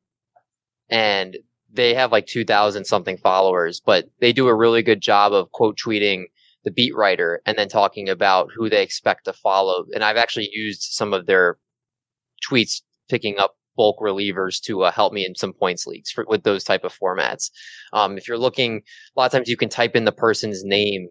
and they have like two thousand something followers, but they do a really good job of quote tweeting the beat writer and then talking about who they expect to follow. And I've actually used some of their tweets picking up bulk relievers to uh, help me in some points leagues for, with those type of formats. Um, if you're looking, a lot of times you can type in the person's name.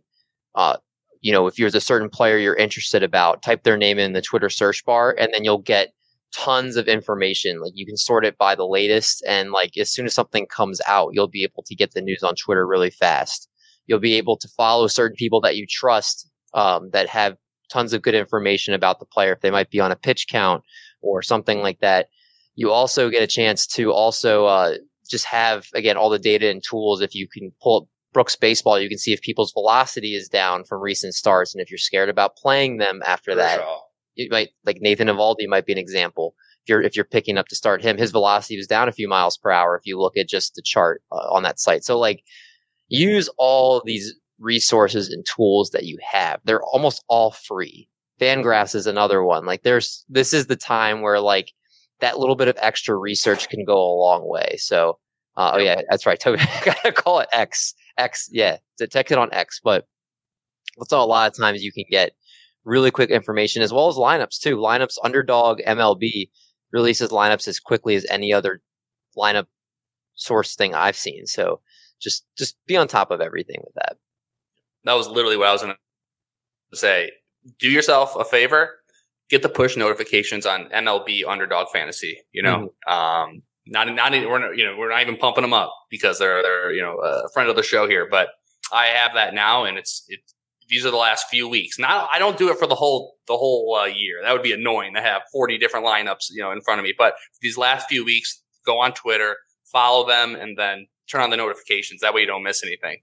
Uh, you know, if there's a certain player you're interested about, type their name in the Twitter search bar, and then you'll get tons of information. Like you can sort it by the latest, and like as soon as something comes out, you'll be able to get the news on Twitter really fast. You'll be able to follow certain people that you trust um, that have tons of good information about the player if they might be on a pitch count or something like that. You also get a chance to also uh, just have again all the data and tools. If you can pull up Brooks baseball, you can see if people's velocity is down from recent starts, and if you're scared about playing them after that, you might like Nathan Eovaldi might be an example. If you're if you're picking up to start him, his velocity was down a few miles per hour. If you look at just the chart uh, on that site, so like use all these resources and tools that you have. They're almost all free. Fangraphs is another one. Like there's this is the time where like that little bit of extra research can go a long way. So uh, oh yeah, that's right. Toby, gotta call it X. X, yeah, detect it on X. But that's all. A lot of times you can get really quick information as well as lineups too. Lineups, underdog, MLB releases lineups as quickly as any other lineup source thing I've seen. So just just be on top of everything with that. That was literally what I was going to say. Do yourself a favor, get the push notifications on MLB Underdog Fantasy. You know, mm-hmm. um, not not we're not, you know we're not even pumping them up because they're they're you know a friend of the show here, but I have that now, and it's it. these are the last few weeks. Not I don't do it for the whole the whole uh, year. That would be annoying to have 40 different lineups, you know, in front of me. But these last few weeks, go on Twitter, follow them, and then turn on the notifications. That way you don't miss anything.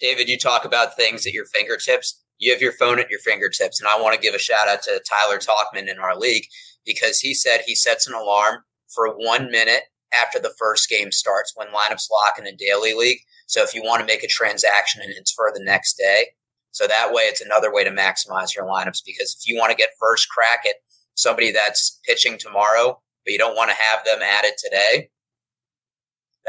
David, you talk about things at your fingertips. You have your phone at your fingertips, and I want to give a shout out to Tyler Talkman in our league because he said he sets an alarm for one minute after the first game starts when lineups lock in a daily league. So if you want to make a transaction and it's for the next day, so that way, it's another way to maximize your lineups because if you want to get first crack at somebody that's pitching tomorrow, but you don't want to have them added today,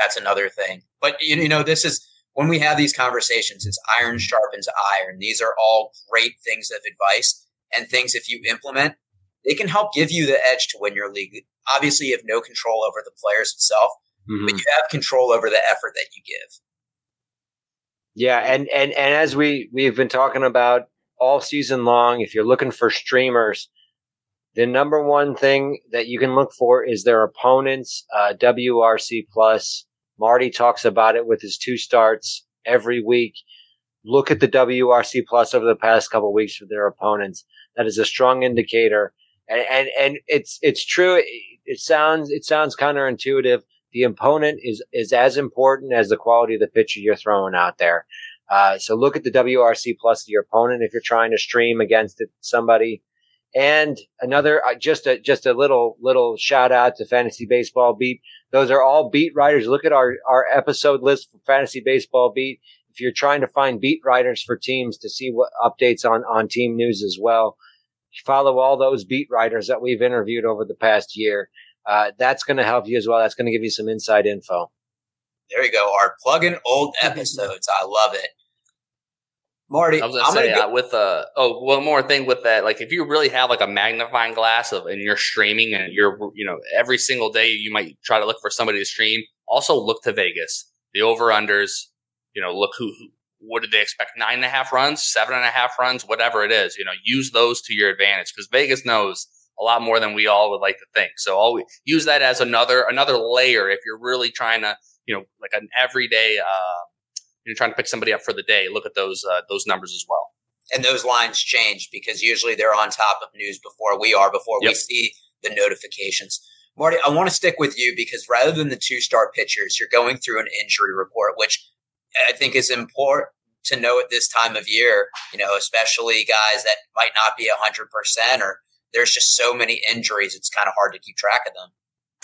that's another thing. But you know, this is when we have these conversations, it's iron sharpens iron. These are all great things of advice and things if you implement, they can help give you the edge to win your league. Obviously, you have no control over the players itself, mm-hmm. but you have control over the effort that you give. Yeah, and and and as we we've been talking about all season long, if you're looking for streamers, the number one thing that you can look for is their opponents. Uh, WRC plus. Marty talks about it with his two starts every week. Look at the WRC plus over the past couple weeks for their opponents. That is a strong indicator, and and, and it's it's true. It, it sounds it sounds counterintuitive, the opponent is is as important as the quality of the pitcher you're throwing out there. Uh, so look at the WRC plus of your opponent if you're trying to stream against it, somebody. And another, uh, just a just a little little shout out to Fantasy Baseball Beat. Those are all beat writers. Look at our our episode list for Fantasy Baseball Beat. If you're trying to find beat writers for teams to see what updates on on team news as well, follow all those beat writers that we've interviewed over the past year uh, that's going to help you as well. That's going to give you some inside info. There you go. Our plug-in old episodes. I love it. Marty, I was gonna say gonna get- uh, with uh oh one more thing with that like if you really have like a magnifying glass of and you're streaming and you're you know every single day you might try to look for somebody to stream also look to Vegas the over unders you know look who, who what did they expect nine and a half runs seven and a half runs whatever it is you know use those to your advantage because Vegas knows a lot more than we all would like to think. So always use that as another another layer if you're really trying to, you know, like an everyday uh, you're trying to pick somebody up for the day. Look at those uh, those numbers as well. And those lines change because usually they're on top of news before we are before yep. we see the notifications. Marty, I want to stick with you because rather than the two star pitchers, you're going through an injury report, which I think is important to know at this time of year, you know, especially guys that might not be 100% or there's just so many injuries. It's kind of hard to keep track of them.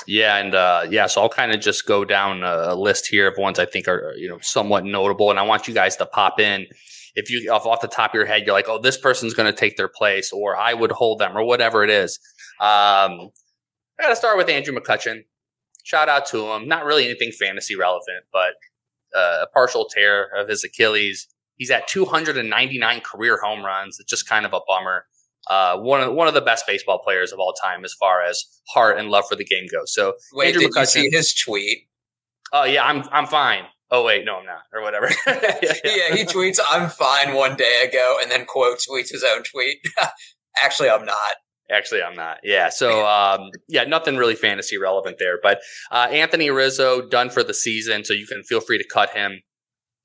Yeah, and uh, yeah, so I'll kind of just go down a list here of ones I think are you know somewhat notable, and I want you guys to pop in. If you off, off the top of your head, you're like, oh, this person's going to take their place, or I would hold them, or whatever it is. Um, I got to start with Andrew McCutchen. Shout out to him. Not really anything fantasy relevant, but uh, a partial tear of his Achilles. He's at 299 career home runs. It's just kind of a bummer. Uh, one of one of the best baseball players of all time as far as heart and love for the game goes. So Wait, Andrew did you see his tweet? Oh yeah, I'm I'm fine. Oh wait, no, I'm not, or whatever. yeah, yeah. Yeah, he tweets, "I'm fine" one day ago, and then quote tweets his own tweet. Actually, I'm not. Actually, I'm not. Yeah. So, um, yeah, nothing really fantasy relevant there. But uh, Anthony Rizzo done for the season, so you can feel free to cut him.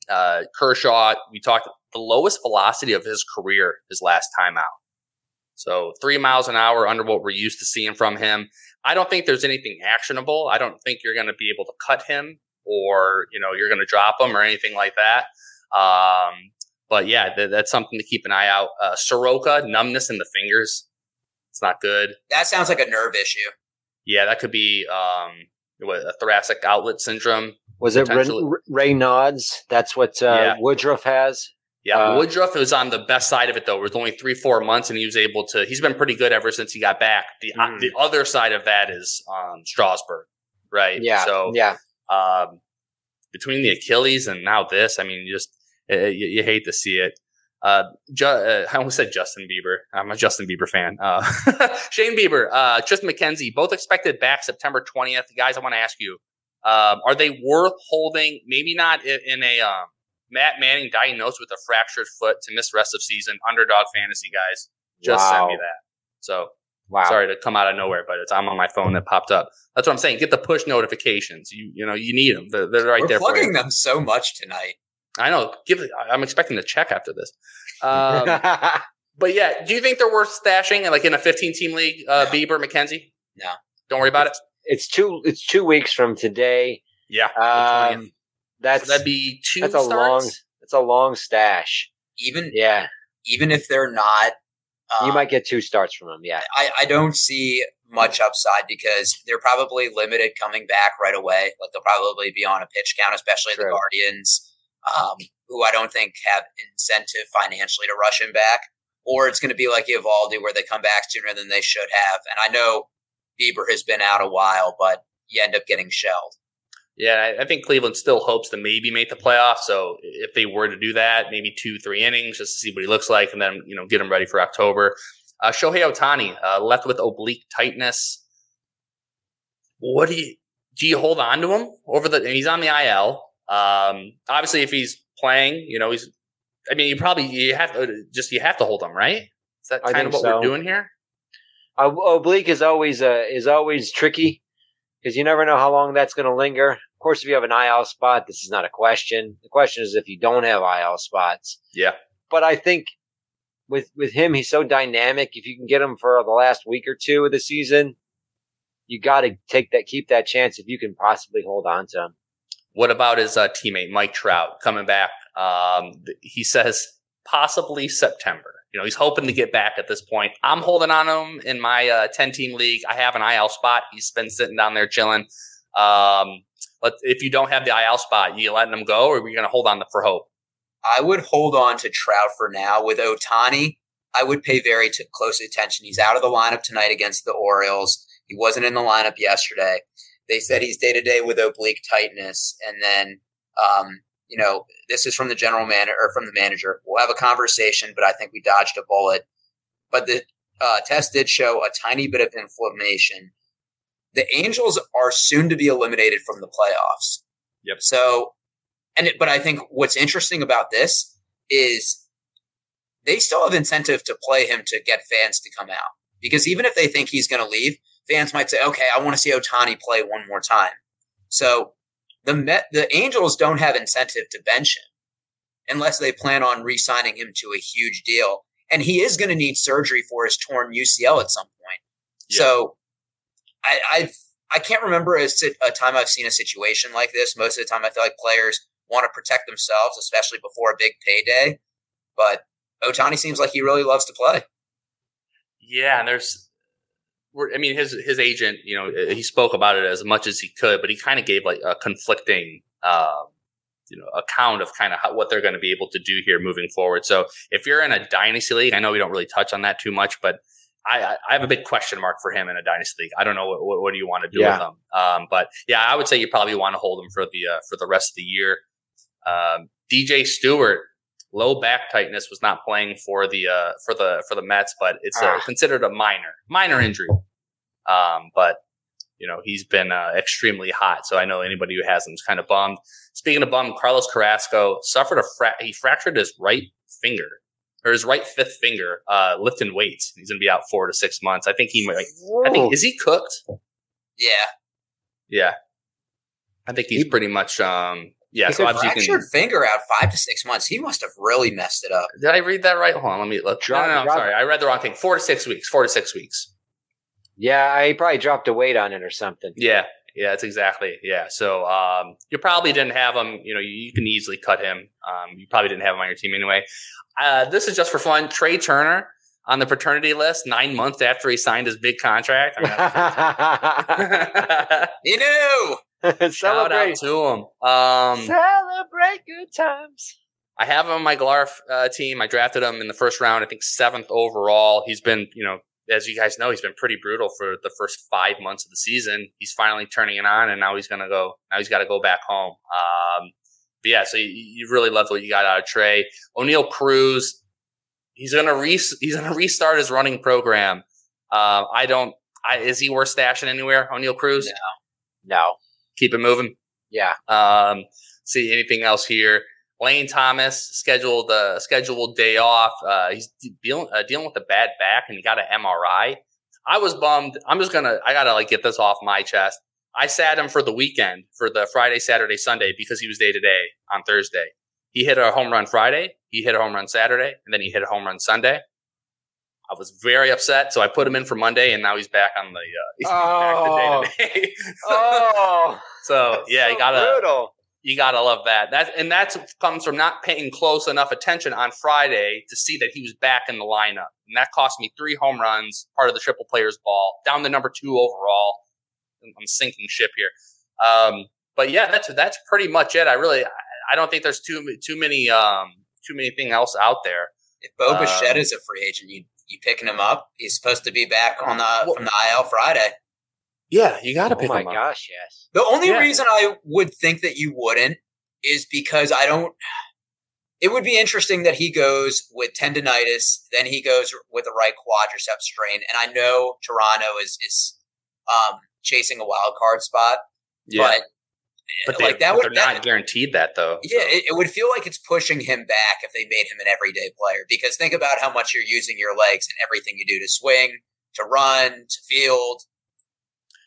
Uh, Kershaw, we talked the lowest velocity of his career his last time out. So three miles an hour under what we're used to seeing from him. I don't think there's anything actionable. I don't think you're going to be able to cut him or, you know, you're going to drop him or anything like that. Um, but yeah, th- that's something to keep an eye out. Uh, Soroka, numbness in the fingers. It's not good. That sounds like a nerve issue. Yeah, that could be um, what, a thoracic outlet syndrome. Was it Ren- Potentially. Raynaud's? That's what uh, Yeah. Woodruff has. Yeah, Uh, Woodruff was on the best side of it though. It was only three, four months, and he was able to. He's been pretty good ever since he got back. The uh, Mhm. the other side of that is um, Strasburg, right? Yeah. So yeah. um, between the Achilles and now this, I mean, you just uh, you, you hate to see it. Uh, Ju- uh, I almost said Justin Bieber. I'm a Justin Bieber fan. Uh, Shane Bieber, uh, Triston McKenzie, both expected back September 20th. Guys, I want to ask you, um, are they worth holding? Maybe not i- in a um, Matt Manning diagnosed with a fractured foot to miss rest of season. Underdog fantasy guys, just send me that. So Wow. sorry to come out of nowhere, but it's I'm on my phone that popped up. That's what I'm saying. Get the push notifications. You you know you need them. They're, they're right We're there for plugging you. them so much tonight. I know. Give. it- I'm expecting the check after this. Um, but yeah, do you think they're worth stashing like in a 15 team league? Uh, No. Bieber, McKenzie. No. Don't worry about it. it's two. It's two weeks from today. Yeah. Um, that's so that'd be two that's a starts. long. That's a long stash. Even Yeah, even if they're not, um, you might get two starts from them. Yeah. I, I don't see much upside because they're probably limited coming back right away. Like they'll probably be on a pitch count, especially the Guardians, um, who I don't think have incentive financially to rush him back. Or it's going to be like Eovaldi, where they come back sooner than they should have. And I know Bieber has been out a while, but you end up getting shelled. Yeah, I, I think Cleveland still hopes to maybe make the playoffs. So if they were to do that, maybe two, three innings just to see what he looks like, and then you know get him ready for October. Uh, Shohei Ohtani uh, left with oblique tightness. What do you do? You hold on to him over the? He's on the IL. Um, obviously, if he's playing, you know he's. I mean, you probably you have to just you have to hold him, right? Is that kind of what so. we're doing here? Uh, oblique is always uh, is always tricky because you never know how long that's going to linger. Of course, if you have an IL spot, this is not a question. The question is if you don't have IL spots. Yeah. But I think with with him, he's so dynamic. If you can get him for the last week or two of the season, you got to take that, keep that chance if you can possibly hold on to him. What about his uh, teammate Mike Trout coming back? Um, he says possibly September. You know, he's hoping to get back at this point. I'm holding on him in my uh, 10 team league. I have an IL spot. He's been sitting down there chilling. Um, but if you don't have the IL spot, you letting him go, or are you going to hold on to, for hope? I would hold on to Trout for now. With Ohtani, I would pay very t- close attention. He's out of the lineup tonight against the Orioles. He wasn't in the lineup yesterday. They said he's day to day with oblique tightness, and then, um, you know, this is from the general manager or from the manager. We'll have a conversation, but I think we dodged a bullet. But the uh, test did show a tiny bit of inflammation. The Angels are soon to be eliminated from the playoffs. Yep. So, and it, but I think what's interesting about this is they still have incentive to play him to get fans to come out because even if they think he's going to leave, fans might say, "Okay, I want to see Ohtani play one more time." So the Met, the Angels don't have incentive to bench him unless they plan on re-signing him to a huge deal, and he is going to need surgery for his torn UCL at some point. Yeah. So I, I've I can't remember a, a time I've seen a situation like this. Most of the time, I feel like players want to protect themselves, especially before a big payday. But Ohtani seems like he really loves to play. Yeah, and there's, I mean, his his agent, you know, he spoke about it as much as he could, but he kind of gave like a conflicting, um, you know, account of kind of what they're going to be able to do here moving forward. So if you're in a dynasty league, I know we don't really touch on that too much, but I, I- have a big question mark for him in a dynasty league. I don't know what what, what do you want to do Yeah. with him, um, but yeah, I would say you probably want to hold him for the uh, for the rest of the year. Um, DJ Stewart low back tightness, was not playing for the uh, for the for the Mets, but it's uh, Ah. considered a minor minor injury. Um, but you know he's been uh, extremely hot, so I know anybody who has him is kind of bummed. Speaking of bummed, Carlos Carrasco suffered a fra- he fractured his right finger or his right fifth finger uh, lifting weights. He's going to be out four to six months. I think he might. I think is he cooked? Yeah. Yeah, I think he's pretty much. Um, yeah, he so could obviously you Fractured can. finger out five to six months. He must have really messed it up. Did I read that right? Hold on, let me look. Drop- no, no, no, drop- sorry, I read the wrong thing. Four to six weeks. Four to six weeks. Yeah, I probably dropped a weight on it or something. Yeah, yeah, that's exactly. Yeah, so um, you probably didn't have him. You know, you, you can easily cut him. Um, you probably didn't have him on your team anyway. Uh, this is just for fun. Trea Turner on the paternity list nine months after he signed his big contract. I He knew. Mean, shout out to him. Um, Celebrate good times. I have him on my Glarf uh, team. I drafted him in the first round. I think seventh overall. He's been, you know, as you guys know, he's been pretty brutal for the first five months of the season. He's finally turning it on, and now he's gonna go. Now he's got to go back home. Um, but yeah, so you, you really loved what you got out of Trey Oneil Cruz. He's gonna re- he's gonna restart his running program. Um, I don't. I, is he worth stashing anywhere? Oneil Cruz. No. No. Keep it moving. Yeah. Um, see anything else here? Lane Thomas scheduled uh, scheduled day off. Uh, he's dealing uh, dealing with a bad back and he got an MRI. I was bummed. I'm just gonna I gotta like get this off my chest. I sat him for the weekend for the Friday, Saturday, Sunday because he was day to day on Thursday. He hit a home run Friday. He hit a home run Saturday, and then he hit a home run Sunday. I was very upset, so I put him in for Monday, and now he's back on the uh, he's Oh. back to day to day. Oh, So yeah, you gotta brutal. you gotta love that. That and that comes from not paying close enough attention on Friday to see that he was back in the lineup, and that cost me three home runs, part of the triple players ball, down to number two overall. I'm sinking ship here, um, but yeah, that's that's pretty much it. I really I don't think there's too too many um, too many thing else out there. If Bo Um, Bichette is a free agent, you you picking him up? He's supposed to be back on the Well- from the IL Friday. Yeah, you got to Oh pick my him up. oh gosh, yes. The only Yeah. reason I would think that you wouldn't is because I don't. It would be interesting that he goes with tendonitis, then he goes with a right quadricep strain, and I know Toronto is is um, chasing a wild card spot, Yeah, but, but, they, like that but would they're that- not guaranteed that though. Yeah, so. it, it would feel like it's pushing him back if they made him an everyday player. Because think about how much you're using your legs and everything you do to swing, to run, to field.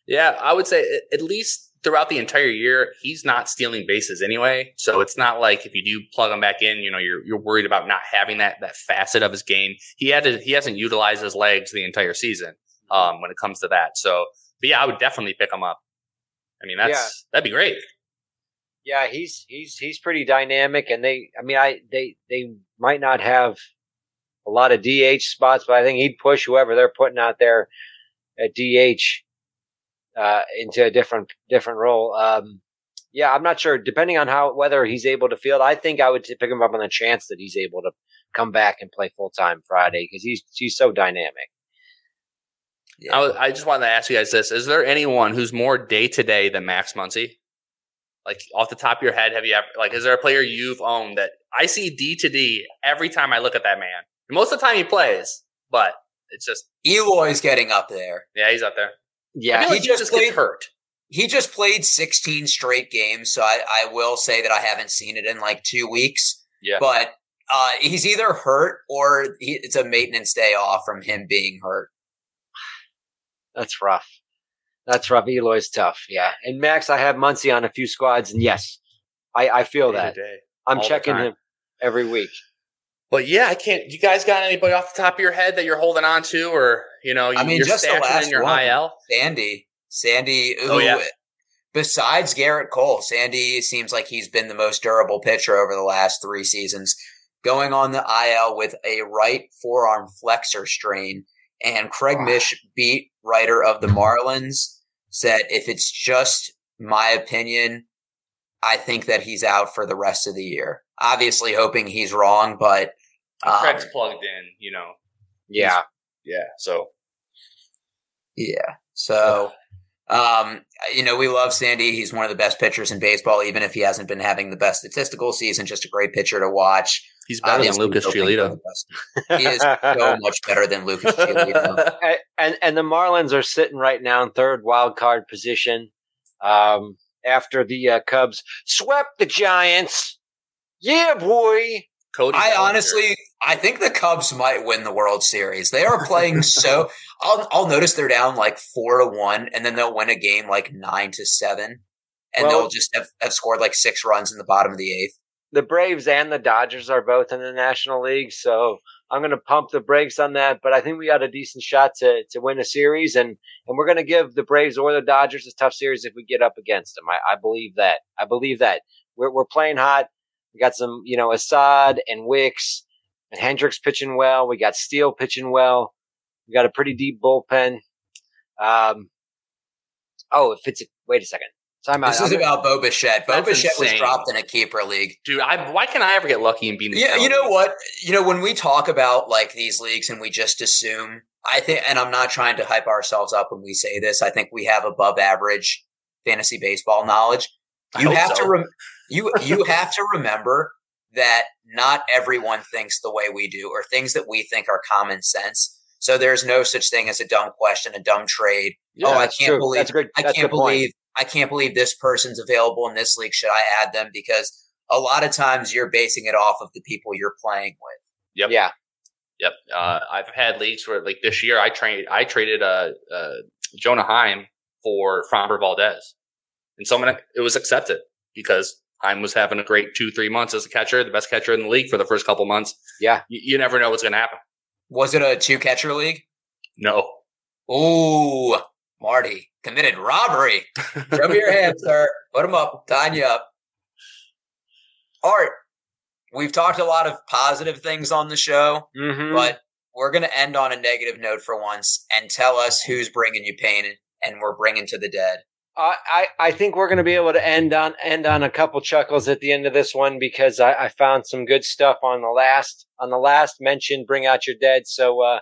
Yeah, I would say at least throughout the entire year, he's not stealing bases anyway. So it's not like if you do plug him back in, you know, you're you're worried about not having that that facet of his game. He had to, he hasn't utilized his legs the entire season um, when it comes to that. So, but yeah, I would definitely pick him up. I mean, that's Yeah. that'd be great. Yeah, he's he's he's pretty dynamic, and they, I mean, I they they might not have a lot of DH spots, but I think he'd push whoever they're putting out there at DH uh, into a different different role. Um, yeah, I'm not sure. Depending on how whether he's able to field, I think I would pick him up on the chance that he's able to come back and play full time Friday because he's he's so dynamic. I, was- I just wanted to ask you guys this: Is there anyone who's more day to day than Max Muncy? Like off the top of your head, have you ever like? Is there a player you've owned that I see D to D every time I look at that man? Most of the time he plays, but it's just Eloy's getting up there. yeah, he's up there. I Yeah, feel he like he just just played- gets hurt. He just played 16 straight games, so I, I will say that I haven't seen it in like two weeks. Yeah. But uh, he's either hurt or he, it's a maintenance day off from him being hurt. That's rough. That's rough. Eloy's tough. Yeah. And Max, I have Muncy on a few squads, and yes, I, I feel Day that. day. I'm all checking him every week. But yeah, I can't. You guys got anybody off the top of your head that you're holding on to, or you know, you, I mean, you're just the last in your one. IL? Sandy, Sandy, who, Oh, yeah. besides Gerrit Cole, Sandy seems like he's been the most durable pitcher over the last three seasons, going on the IL with a right forearm flexor strain. And Craig. Mish, beat writer of the Marlins, said if it's just my opinion, I think that he's out for the rest of the year. Obviously, hoping he's wrong, but um, Craig's plugged in, you know. Yeah. Yeah. So Yeah. So Um, you know, we love Sandy. He's one of the best pitchers in baseball, even if he hasn't been having the best statistical season. Just a great pitcher to watch. He's better than Lucas Giolito. He is so much better than Lucas Giolito. and, and and the Marlins are sitting right now in third wild card position. Um, after the uh, Cubs swept the Giants. Yeah, boy. Cody I Bellinger. honestly, I think the Cubs might win the World Series. They are playing so. I'll, I'll notice they're down like four to one, and then they'll win a game like nine to seven, and Well- they'll just have, have scored like six runs in the bottom of the eighth. The Braves and the Dodgers are both in the National League, so I'm going to pump the brakes on that. But I think we got a decent shot to to win a series, and and we're going to give the Braves or the Dodgers a tough series if we get up against them. I, I believe that. I believe that we're we're playing hot. We got some, you know, Assad and Wicks and Hendricks pitching well. We got Steele pitching well. We got a pretty deep bullpen. Um, oh, if it's a, wait a second. Time out. This is I'm about Bo Bichette. Bo That's Bichette was dropped in a keeper league. dude. I, why can I ever get lucky and be in these? Yeah, kind you know what? You know when we talk about like these leagues and we just assume. I think, and I'm not trying to hype ourselves up when we say this. I think we have above average fantasy baseball knowledge. You have so. to rem- you you have to remember that not everyone thinks the way we do, or things that we think are common sense. So there's no such thing as a dumb question, a dumb trade. Yeah, oh, I can't true. believe That's good. I That's a can't good point. believe I can't believe this person's available in this league. Should I add them? Because a lot of times you're basing it off of the people you're playing with. Yep. Yeah. Yep. Uh, I've had leagues where, like this year, I trained. I traded uh, uh, Jonah Heim for Framber Valdez, and someone it was accepted because Heim was having a great two, three months as a catcher, the best catcher in the league for the first couple months. Yeah. You, you never know what's going to happen. Was it a two catcher league? No. Ooh, Marty committed robbery. Show me your hands, sir. Put them up. Tying you up. Art, we've talked a lot of positive things on the show, Mm-hmm. but we're going to end on a negative note for once and tell us who's bringing you pain and we're bringing to the dead. I, I, think we're going to be able to end on end on a couple chuckles at the end of this one because I, I found some good stuff on the last on the last mention. Bring out your dead. So uh,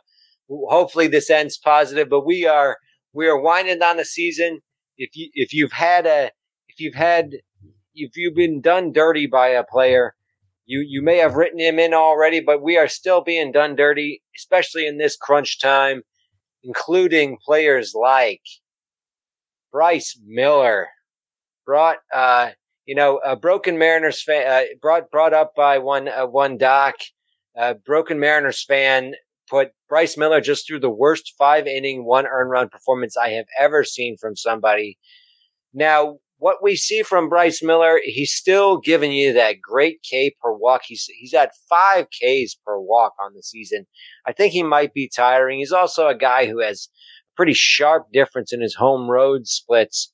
hopefully this ends positive. But we are we are winding down the season. If you if you've had a if you've had if you've been done dirty by a player, you you may have written him in already, but we are still being done dirty, especially in this crunch time, including players like Bryce Miller, brought uh, you know a Broken Mariners fan, uh, brought brought up by one uh, one doc, uh, Broken Mariners fan put Bryce Miller just through the worst five inning one earned run performance I have ever seen from somebody. Now, what we see from Bryce Miller, he's still giving you that great K per walk. He's he's at five Ks per walk on the season. I think he might be tiring. He's also a guy who has pretty sharp difference in his home road splits.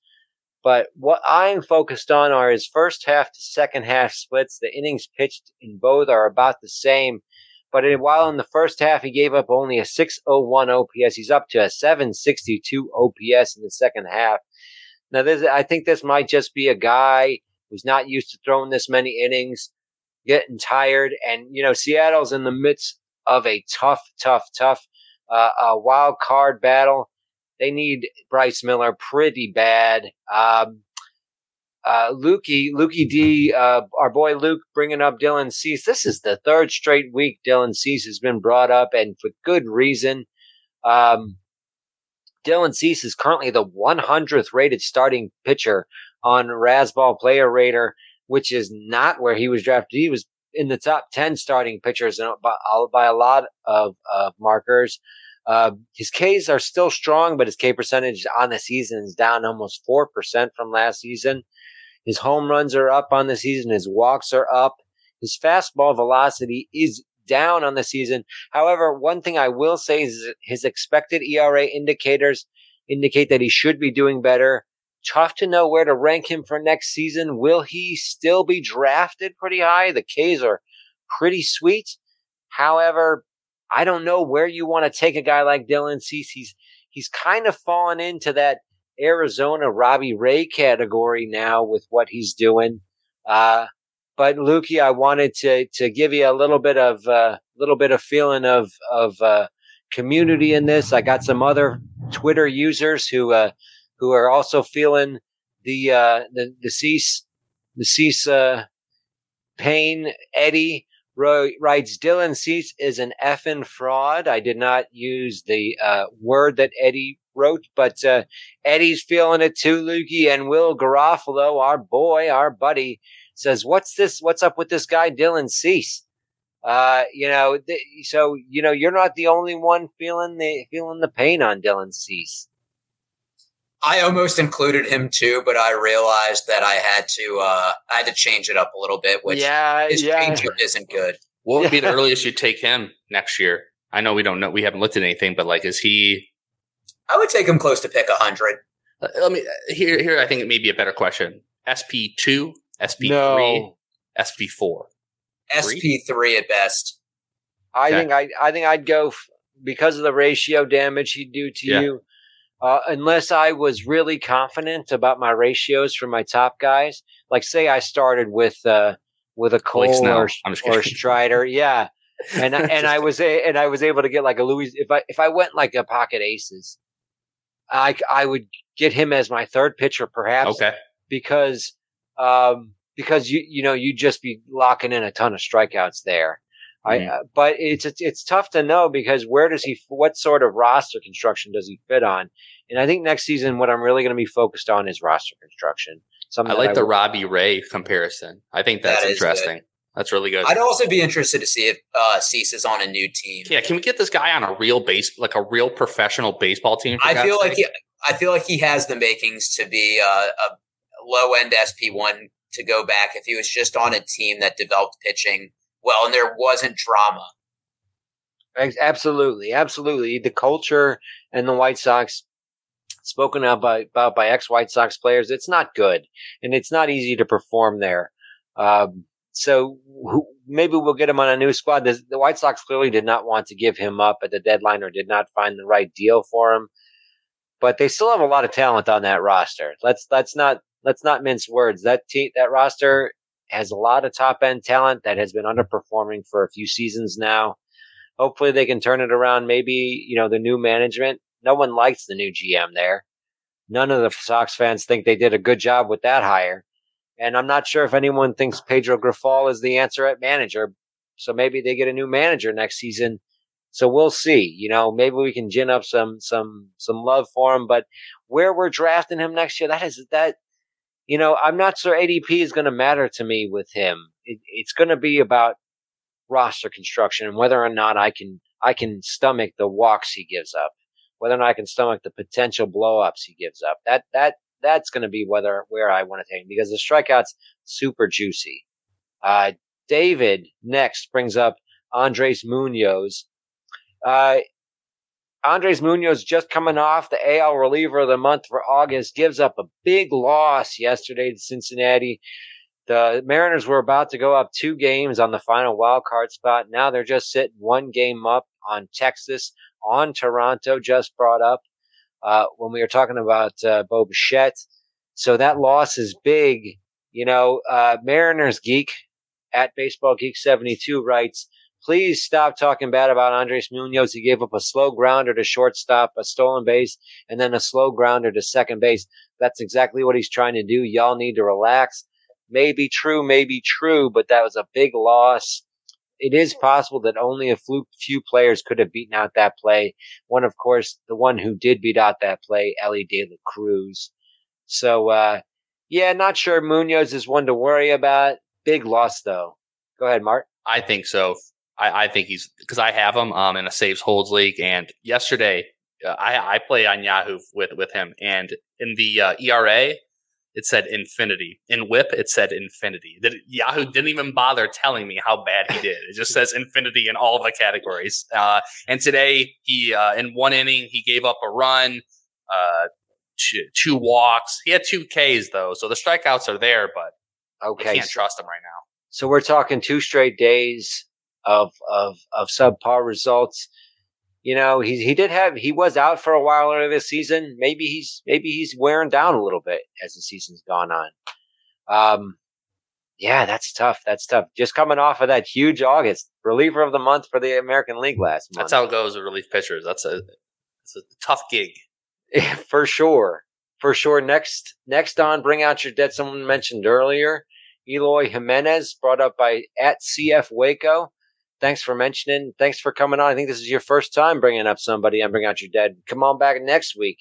But what I'm focused on are his first half to second half splits. The innings pitched in both are about the same. But while in the first half he gave up only a 601 OPS, he's up to a 762 OPS in the second half. Now, this, I think this might just be a guy who's not used to throwing this many innings, getting tired. And, you know, Seattle's in the midst of a tough, tough, tough uh, a wild card battle. They need Bryce Miller pretty bad. Um, uh, Lukey, Lukey D, uh, our boy Luke bringing up Dylan Cease. This is the third straight week Dylan Cease has been brought up and for good reason. Um, Dylan Cease is currently the 100th rated starting pitcher on Razzball Player Rater, which is not where he was drafted. He was in the top 10 starting pitchers by, by a lot of uh, markers. Uh, his Ks are still strong, but his K percentage on the season is down almost 4% from last season. His home runs are up on the season. His walks are up. His fastball velocity is down on the season. However, one thing I will say is his expected ERA indicators indicate that he should be doing better. Tough to know where to rank him for next season. Will he still be drafted pretty high? The Ks are pretty sweet. However, I don't know where you want to take a guy like Dylan Cease. He's he's kind of fallen into that Arizona Robbie Ray category now with what he's doing. Uh, but Lukey, I wanted to to give you a little bit of a uh, little bit of feeling of of uh, community in this. I got some other Twitter users who uh, who are also feeling the uh, the the cease the cease uh, pain. Eddie writes Dylan Cease is an effing fraud. I did not use the uh, word that Eddie wrote, but uh, Eddie's feeling it too, Lukey. And Will Garofalo, our boy, our buddy, says, "What's this? What's up with this guy, Dylan Cease?" Uh, you know, th- so you know, you're not the only one feeling the feeling the pain on Dylan Cease. I almost included him too, but I realized that I had to uh, I had to change it up a little bit, which yeah, his yeah. change isn't good. What would be the earliest you take him next year? I know we don't know, we haven't looked at anything, but like, is he? I would take him close to pick hundred. Uh, let me here. Here, I think it may be a better question. SP two, SP three, No. SP four. SP three at best. I Okay. think I I think I'd go f- because of the ratio damage he'd do to Yeah. you. Uh, unless I was really confident about my ratios for my top guys, like say I started with uh, with a Cole or, or. Strider, yeah, and and I was a, and I was able to get like a Louis if I if I went like a pocket aces, I I would get him as my third pitcher perhaps Okay. because um because you you know you'd just be locking in a ton of strikeouts there. I uh, but it's, it's it's tough to know because where does he what sort of roster construction does he fit on? And I think next season what I'm really going to be focused on is roster construction. Something I that like the will- Robbie Ray comparison. I think that's That is interesting. That's really good. I'd also be interested to see if uh, Cease is on a new team. yeah, can we get this guy on a real base, like a real professional baseball team? for I God's feel like he, I feel like he has the makings to be uh, a low end SP one to go back if he was just on a team that developed pitching well and there wasn't drama. Absolutely, absolutely. The culture and the White Sox, spoken about by, about by ex White Sox players, it's not good, and it's not easy to perform there. Um, so who, maybe we'll get him on a new squad. The, the White Sox clearly did not want to give him up at the deadline, or did not find the right deal for him. But they still have a lot of talent on that roster. Let's let's not let's not mince words. That team that roster has a lot of top end talent that has been underperforming for a few seasons now hopefully they can turn it around. Maybe, you know, the new management, no one likes the new GM there. None of the Sox fans think they did a good job with that hire. And I'm not sure if anyone thinks Pedro Grifol is the answer at manager. So maybe they get a new manager next season. So we'll see. You know, maybe we can gin up some some some love for him. But where we're drafting him next year, that is that. You know, I'm not sure ADP is going to matter to me with him. It, it's going to be about roster construction and whether or not I can I can stomach the walks he gives up, whether or not I can stomach the potential blowups he gives up. That that that's going to be whether where I want to take him because the strikeouts super juicy. Uh, David next brings up Andres Munoz. Uh, Andres Munoz just coming off the AL reliever of the month for August gives up a big loss yesterday to Cincinnati. The Mariners were about to go up two games on the final wild card spot. Now they're just sitting one game up on Texas, on Toronto, just brought up uh, when we were talking about uh, Bo Bichette. So that loss is big. You know, uh, Mariners Geek at Baseball Geek 72 writes, Please stop talking bad about Andres Munoz. He gave up a slow grounder to shortstop, a stolen base, and then a slow grounder to second base. That's exactly what he's trying to do. Y'all need to relax may be true, may be true, but that was a big loss. It is possible that only a few, players could have beaten out that play. One, of course, the one who did beat out that play, Elly De La Cruz. So, uh, yeah, not sure Munoz is one to worry about. Big loss, though. Go ahead, Mart. I think so. I, I think he's because I have him um, in a saves holds league, and yesterday uh, I, I play on Yahoo with with him, and in the uh, ERA it said infinity. In WHIP it said infinity. That Yahoo didn't even bother telling me how bad he did. It just says infinity in all the categories. Uh, and today he uh, in one inning he gave up a run, uh, two, two walks. He had two Ks though, so the strikeouts are there, but Okay. can't trust him right now. So we're talking two straight days of of of subpar results. You know, he he did have he was out for a while earlier this season. Maybe he's maybe he's wearing down a little bit as the season's gone on. Um, yeah, that's tough. That's tough. Just coming off of that huge August reliever of the month for the American League last month. That's how it goes with relief pitchers. That's a it's a tough gig. for sure, for sure. Next, next on, bring out your dead. Someone mentioned earlier, Eloy Jimenez, brought up by at CF Waco. Thanks for mentioning. Thanks for coming on. I think this is your first time bringing up somebody and bring out your dead. Come on back next week.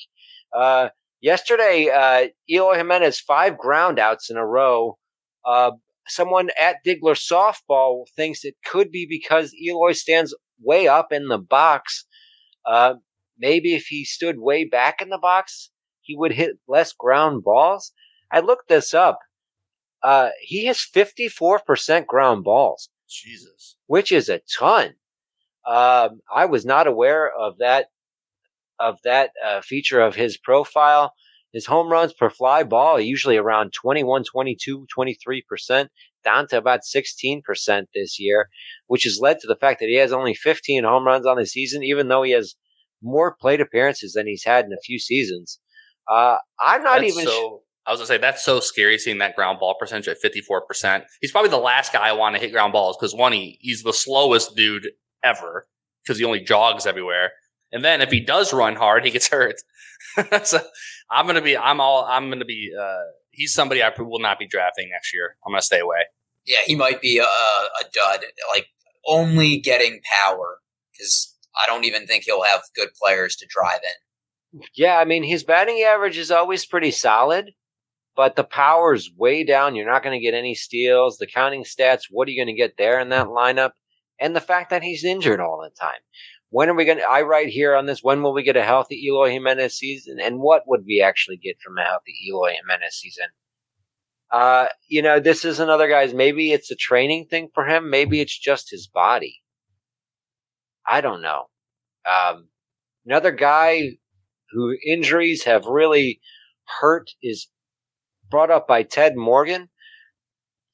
Uh, yesterday, uh, Eloy Jimenez five ground outs in a row. Uh, someone at Diggler Softball thinks it could be because Eloy stands way up in the box. Uh, maybe if he stood way back in the box, he would hit less ground balls. I looked this up. Uh, he has 54% ground balls. Jesus. Which is a ton. Um, I was not aware of that, of that uh, feature of his profile. His home runs per fly ball usually around 21, 22, 23%, down to about 16% this year, which has led to the fact that he has only 15 home runs on the season, even though he has more plate appearances than he's had in a few seasons. Uh, I'm not That's even so, sure. I was gonna say that's so scary seeing that ground ball percentage at fifty four percent. He's probably the last guy I want to hit ground balls because one, he, he's the slowest dude ever because he only jogs everywhere. And then if he does run hard, he gets hurt. so I'm gonna be I'm all I'm gonna be uh he's somebody I will not be drafting next year. I'm gonna stay away. Yeah, he might be a, a dud, like only getting power because I don't even think he'll have good players to drive in. Yeah, I mean, his batting average is always pretty solid, but the power's way down. You're not going to get any steals. The counting stats, what are you going to get there in that lineup? And the fact that he's injured all the time. When are we going to, I write here on this, when will we get a healthy Eloy Jimenez season? And what would we actually get from a healthy Eloy Jimenez season? Uh, you know, this is another guy's, maybe it's a training thing for him. Maybe it's just his body. I don't know. Um, another guy who injuries have really hurt is brought up by Ted Morgan.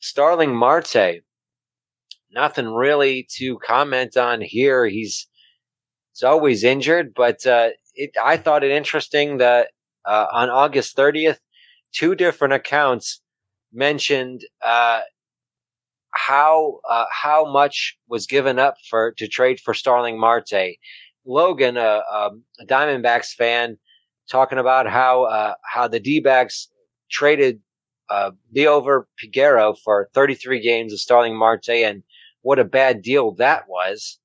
Starling Marte. Nothing really to comment on here. He's he's always injured, but uh, it, I thought it interesting that uh, on August 30th, two different accounts mentioned uh, how uh, how much was given up for to trade for Starling Marte. Logan, a, a Diamondbacks fan, talking about how uh, how the D-backs traded uh, Liover Peguero for 33 games of Starling Marte and what a bad deal that was.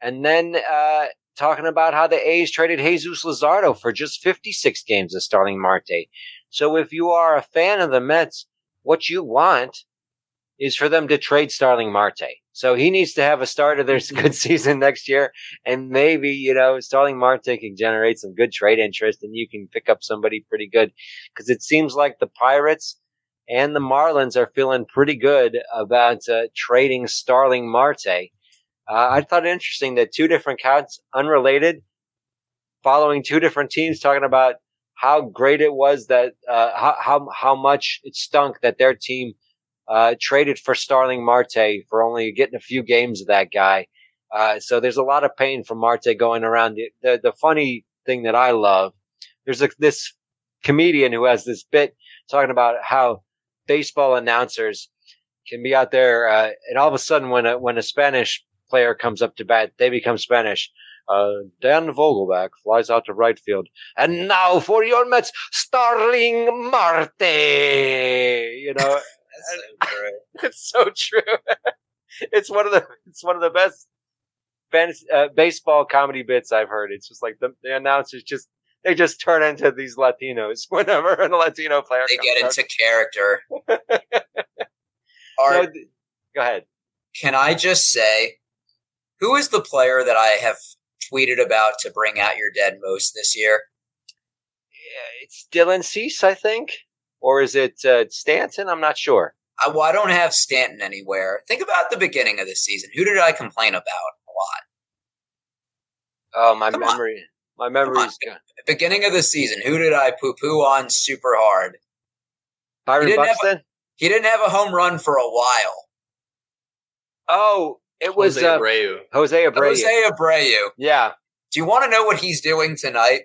And then uh, talking about how the A's traded Jesus Luzardo for just 56 games of Starling Marte. So if you are a fan of the Mets, what you want is for them to trade Starling Marte. So he needs to have a start of their good season next year. And maybe, you know, Starling Marte can generate some good trade interest and you can pick up somebody pretty good. Cause it seems like the Pirates and the Marlins are feeling pretty good about uh, trading Starling Marte. Uh, I thought it interesting that two different counts, unrelated, following two different teams talking about how great it was that, uh, how, how, how much it stunk that their team uh, traded for Starling Marte for only getting a few games of that guy. Uh, so there's a lot of pain from Marte going around. The, the, the funny thing that I love, there's a, this comedian who has this bit talking about how baseball announcers can be out there, uh, and all of a sudden when a, when a Spanish player comes up to bat, they become Spanish. Uh, Dan Vogelbach flies out to right field. And now for your Mets, Starling Marte. You know, That's so true. it's so true. it's one of the it's one of the best fantasy, uh, baseball comedy bits I've heard. It's just like the, the announcers just they just turn into these Latinos whenever a Latino player They get out. into character. So, Are, go ahead. can I just say, who is the player that I have tweeted about to bring out your dead most this year? Yeah, It's Dylan Cease, I think, or is it uh, Stanton? I'm not sure. I, well, I don't have Stanton anywhere. Think about the beginning of the season. Who did I complain about a lot? Oh, my Come on. memory. My memory's gone. Beginning of the season, who did I poo poo on super hard? Byron didn't have Buxton. He didn't have a home run for a while. oh, it was Jose uh, Abreu. Jose Abreu. Jose Abreu. Yeah. Do you want to know what he's doing tonight?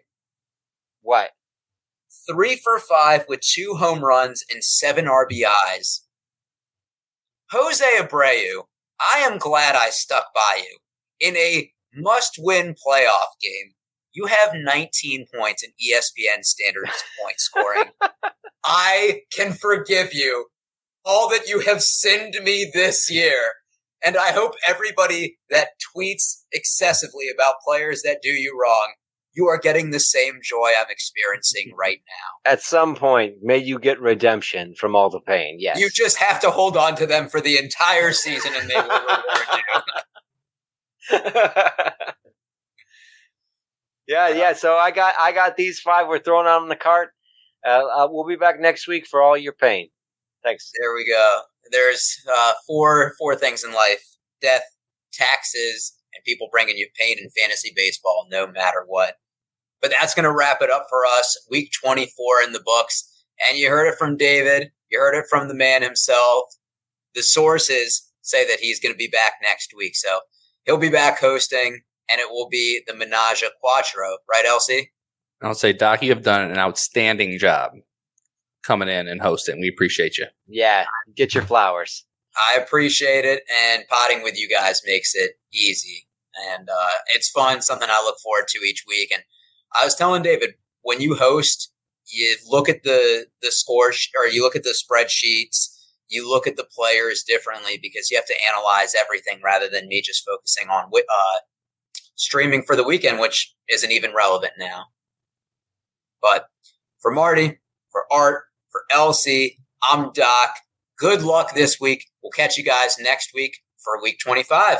What? Three for five with two home runs and seven RBIs. Jose Abreu, I am glad I stuck by you. In a must win playoff game, You have 19 points in ESPN standard point scoring. I can forgive you all that you have sinned me this year. And I hope everybody that tweets excessively about players that do you wrong, you are getting the same joy I'm experiencing right now. At some point, may you get redemption from all the pain. Yes. You just have to hold on to them for the entire season and they will reward you. yeah, yeah. So I got I got these five. We're throwing out on the cart. Uh, uh, we'll be back next week for all your pain. Thanks. There we go. There's uh, four four things in life: death, taxes, and people bringing you pain in fantasy baseball, no matter what. But that's going to wrap it up for us. Week 24 in the books, and you heard it from David. You heard it from the man himself. The sources say that he's going to be back next week, so he'll be back hosting, and it will be the Menage a Quattro, right, Elsie? I'll say, Doc, you have done an outstanding job coming in and hosting. We appreciate you. Yeah, get your flowers. I appreciate it, and potting with you guys makes it easy, and uh, it's fun. Something I look forward to each week. And I was telling David when you host, you look at the the score sh- or you look at the spreadsheets. You look at the players differently because you have to analyze everything rather than me just focusing on uh, streaming for the weekend, which isn't even relevant now. But for Marty, for Art, for Elsie, I'm Doc. Good luck this week. We'll catch you guys next week for week 25.